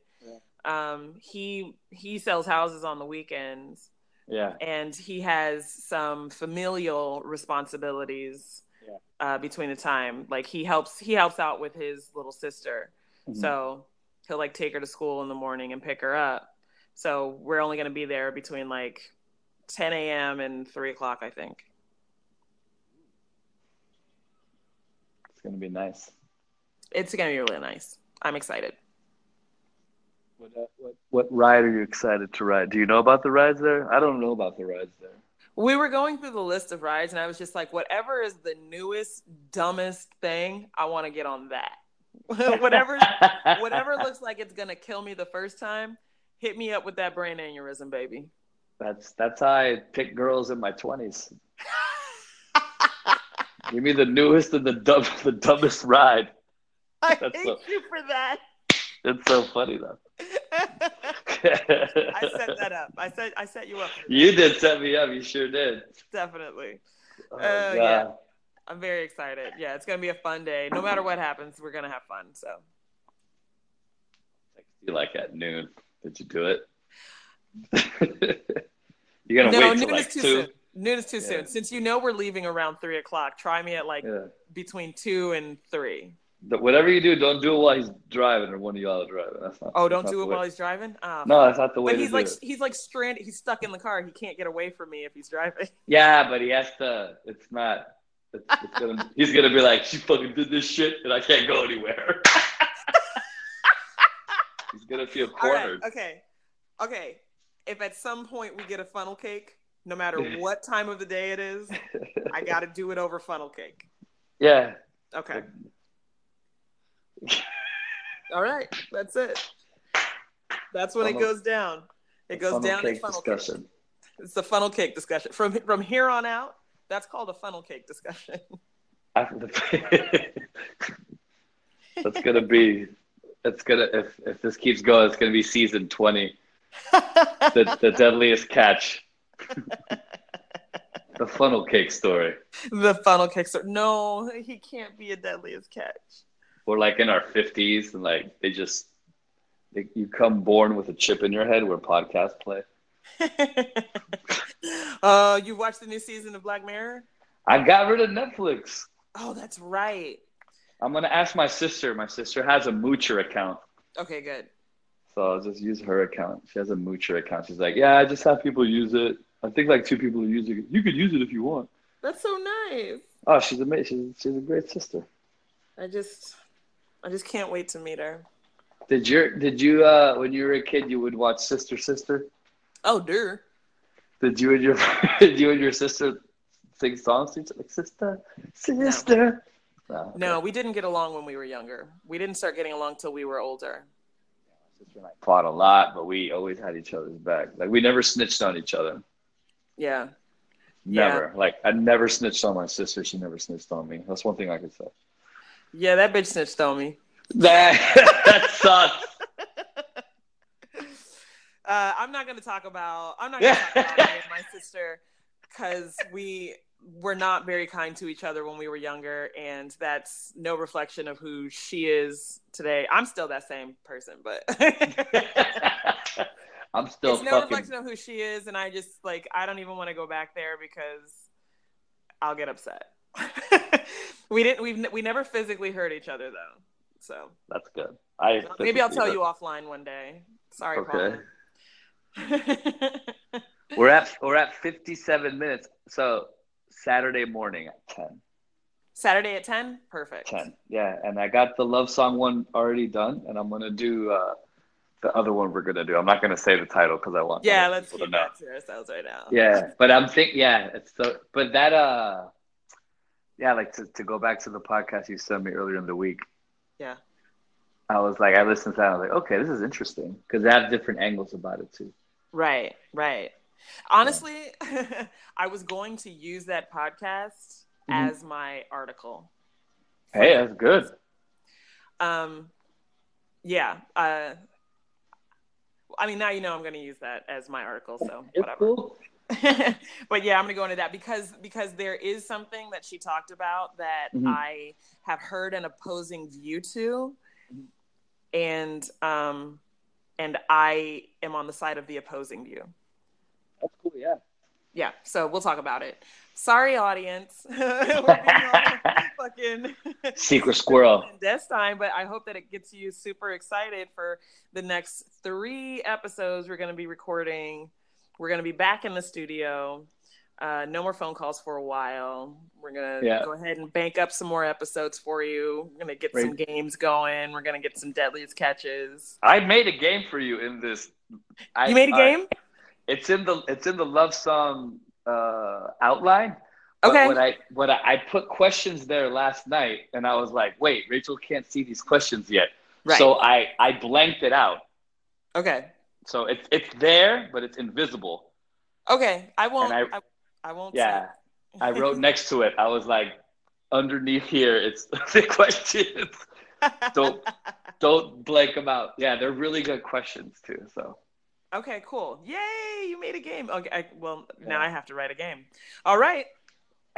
Speaker 4: Um, he he sells houses on the weekends,
Speaker 3: Yeah,
Speaker 4: and he has some familial responsibilities
Speaker 3: Yeah.
Speaker 4: uh, between the time. Like he helps he helps out with his little sister,
Speaker 3: Mhm.
Speaker 4: so he'll like take her to school in the morning and pick her up. So we're only going to be there between like 10 a.m. and three o'clock, I think.
Speaker 3: Gonna be nice.
Speaker 4: It's going to be really nice. I'm excited.
Speaker 3: What, uh, what what ride are you excited to ride? Do you know about the rides there? I don't know about the rides there.
Speaker 4: We were going through the list of rides, and I was just like, whatever is the newest, dumbest thing, I want to get on that. whatever, whatever looks like it's gonna kill me the first time, hit me up with that brain aneurysm, baby.
Speaker 3: That's that's how I pick girls in my twenties. Give me the newest and the dumb, the dumbest ride.
Speaker 4: I
Speaker 3: That's
Speaker 4: hate
Speaker 3: so-
Speaker 4: you for that.
Speaker 3: It's so funny though.
Speaker 4: I set that up. I set I set you up.
Speaker 3: You did set me up. You sure did.
Speaker 4: definitely.
Speaker 3: Oh,
Speaker 4: Uh, yeah. I'm very excited. Yeah, it's gonna be a fun day. No matter what happens, we're gonna have fun. So
Speaker 3: You like at noon. Did you do it? You're gonna
Speaker 4: no,
Speaker 3: wait till
Speaker 4: noon
Speaker 3: like
Speaker 4: is too
Speaker 3: two.
Speaker 4: soon. Noon is too
Speaker 3: Yeah.
Speaker 4: soon. Since you know we're leaving around three o'clock, try me at like
Speaker 3: Yeah.
Speaker 4: between two and three.
Speaker 3: th- whatever you do, don't do it while he's driving or one of y'all are driving. That's not.
Speaker 4: Oh, don't do it while he's driving. Oh,
Speaker 3: No, that's not the way
Speaker 4: but
Speaker 3: to
Speaker 4: he's
Speaker 3: do
Speaker 4: like
Speaker 3: it.
Speaker 4: he's like stranded. He's stuck in the car. He can't get away from me if he's driving.
Speaker 3: Yeah, but he has to. It's not. It's, it's gonna, he's gonna be like, she fucking did this shit, and I can't go anywhere. he's gonna feel
Speaker 4: All right.
Speaker 3: cornered.
Speaker 4: Okay. Okay. If at some point we get a funnel cake, no matter what time of the day it is, I got to do it over funnel cake.
Speaker 3: Yeah.
Speaker 4: Okay. All right. That's it. That's when it goes down. It goes
Speaker 3: Funnel
Speaker 4: down in
Speaker 3: cake
Speaker 4: funnel cake.
Speaker 3: discussion.
Speaker 4: It's the funnel cake discussion. From from here on out, that's called a funnel cake discussion.
Speaker 3: The- That's gonna be. It's gonna if if this keeps going, it's gonna be season twenty. The the deadliest catch. the funnel cake story.
Speaker 4: the funnel cake. story. No, he can't be a deadliest catch.
Speaker 3: We're like in our fifties, and like they just they, you come born with a chip in your head where podcasts play.
Speaker 4: uh, you watched the new season of Black Mirror?
Speaker 3: I got rid of Netflix.
Speaker 4: Oh, that's right.
Speaker 3: I'm gonna ask my sister. My sister has a Moocher account,
Speaker 4: Okay, good.
Speaker 3: so I'll just use her account. She has a Moocher account. She's like, yeah, I just have people use it. I think like two people are using it. You could use it if you want.
Speaker 4: That's so nice.
Speaker 3: Oh, she's amazing. She's, she's a great sister.
Speaker 4: I just, I just can't wait to meet her.
Speaker 3: Did your did you uh when you were a kid you would watch Sister Sister?
Speaker 4: Oh, dear.
Speaker 3: Did you and your did you and your sister sing songs to each other? Like sister, sister. No.
Speaker 4: No, we didn't get along when we were younger. We didn't start getting along till we were older.
Speaker 3: Sister and I fought a lot, but we always had each other's back. Like we never snitched on each other.
Speaker 4: Yeah. Yeah.
Speaker 3: Never. Like I never snitched on my sister. She never snitched on me. That's one thing I could say.
Speaker 4: Yeah, that bitch snitched on me.
Speaker 3: That that sucks.
Speaker 4: Uh, I'm not to talk about. I'm not to talk about my sister because we were not very kind to each other when we were younger, and that's no reflection of who she is today. I'm still that same person, but
Speaker 3: I'm still
Speaker 4: it's no
Speaker 3: fucking.
Speaker 4: reflection of who she is, and I just like I don't even want to go back there because I'll get upset. we didn't. We've we never physically hurt each other though, so
Speaker 3: That's good. I
Speaker 4: maybe I'll tell you offline one day. Sorry,
Speaker 3: Okay.
Speaker 4: Paul.
Speaker 3: We're at we're at 57 minutes. So Saturday morning at 10.
Speaker 4: Saturday at ten. Perfect.
Speaker 3: 10. Yeah, and I got the love song one already done, and I'm gonna do uh, the other one we're gonna do. I'm not gonna say the title because I want
Speaker 4: Yeah, let's keep
Speaker 3: to know.
Speaker 4: that to ourselves right now.
Speaker 3: Yeah, but I'm think yeah, it's so. But that uh, yeah, like to to go back to the podcast you sent me earlier in the week.
Speaker 4: Yeah.
Speaker 3: I was like, I listened to that. I was like, okay, this is interesting because they have different angles about it too.
Speaker 4: Right, right. Honestly, I was going to use that podcast
Speaker 3: Mhm.
Speaker 4: as my article.
Speaker 3: Hey, that's good.
Speaker 4: Um, yeah. Uh, I mean, now you know I'm going to use that as my article, so
Speaker 3: It's
Speaker 4: whatever.
Speaker 3: cool.
Speaker 4: but yeah, I'm going to go into that because because there is something that she talked about that
Speaker 3: Mhm.
Speaker 4: I have heard an opposing view to, and um, and I am on the side of the opposing view.
Speaker 3: That's cool. Yeah.
Speaker 4: Yeah, so we'll talk about it. Sorry, audience. We're being fucking
Speaker 3: Secret squirrel.
Speaker 4: Death time, but I hope that it gets you super excited for the next three episodes we're going to be recording. We're going to be back in the studio. Uh, no more phone calls for a while. We're going to
Speaker 3: Yeah.
Speaker 4: go ahead and bank up some more episodes for you. We're going to get some games going. We're going to get some deadliest catches.
Speaker 3: I made a game for you in this. I,
Speaker 4: you made a game?
Speaker 3: It's in the it's in the love song uh, outline. But
Speaker 4: Okay.
Speaker 3: When I when I, I put questions there last night, and I was like, wait, Rachel can't see these questions yet.
Speaker 4: Right.
Speaker 3: So I I blanked it out.
Speaker 4: okay.
Speaker 3: So it's it's there, but it's invisible.
Speaker 4: Okay. I won't.
Speaker 3: And
Speaker 4: I, I, won't.
Speaker 3: Yeah. I wrote next to it. I was like, underneath here, it's the questions. Don't- Don't blank them out. Yeah, they're really good questions too. So
Speaker 4: Okay, cool. Yay, you made a game. Okay, I, well, now I have to write a game. All right.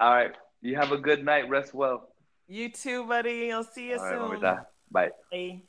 Speaker 3: all right. You have a good night. Rest well.
Speaker 4: You too, buddy. I'll see you
Speaker 3: All right,
Speaker 4: soon.
Speaker 3: mamita. Bye.
Speaker 4: Bye.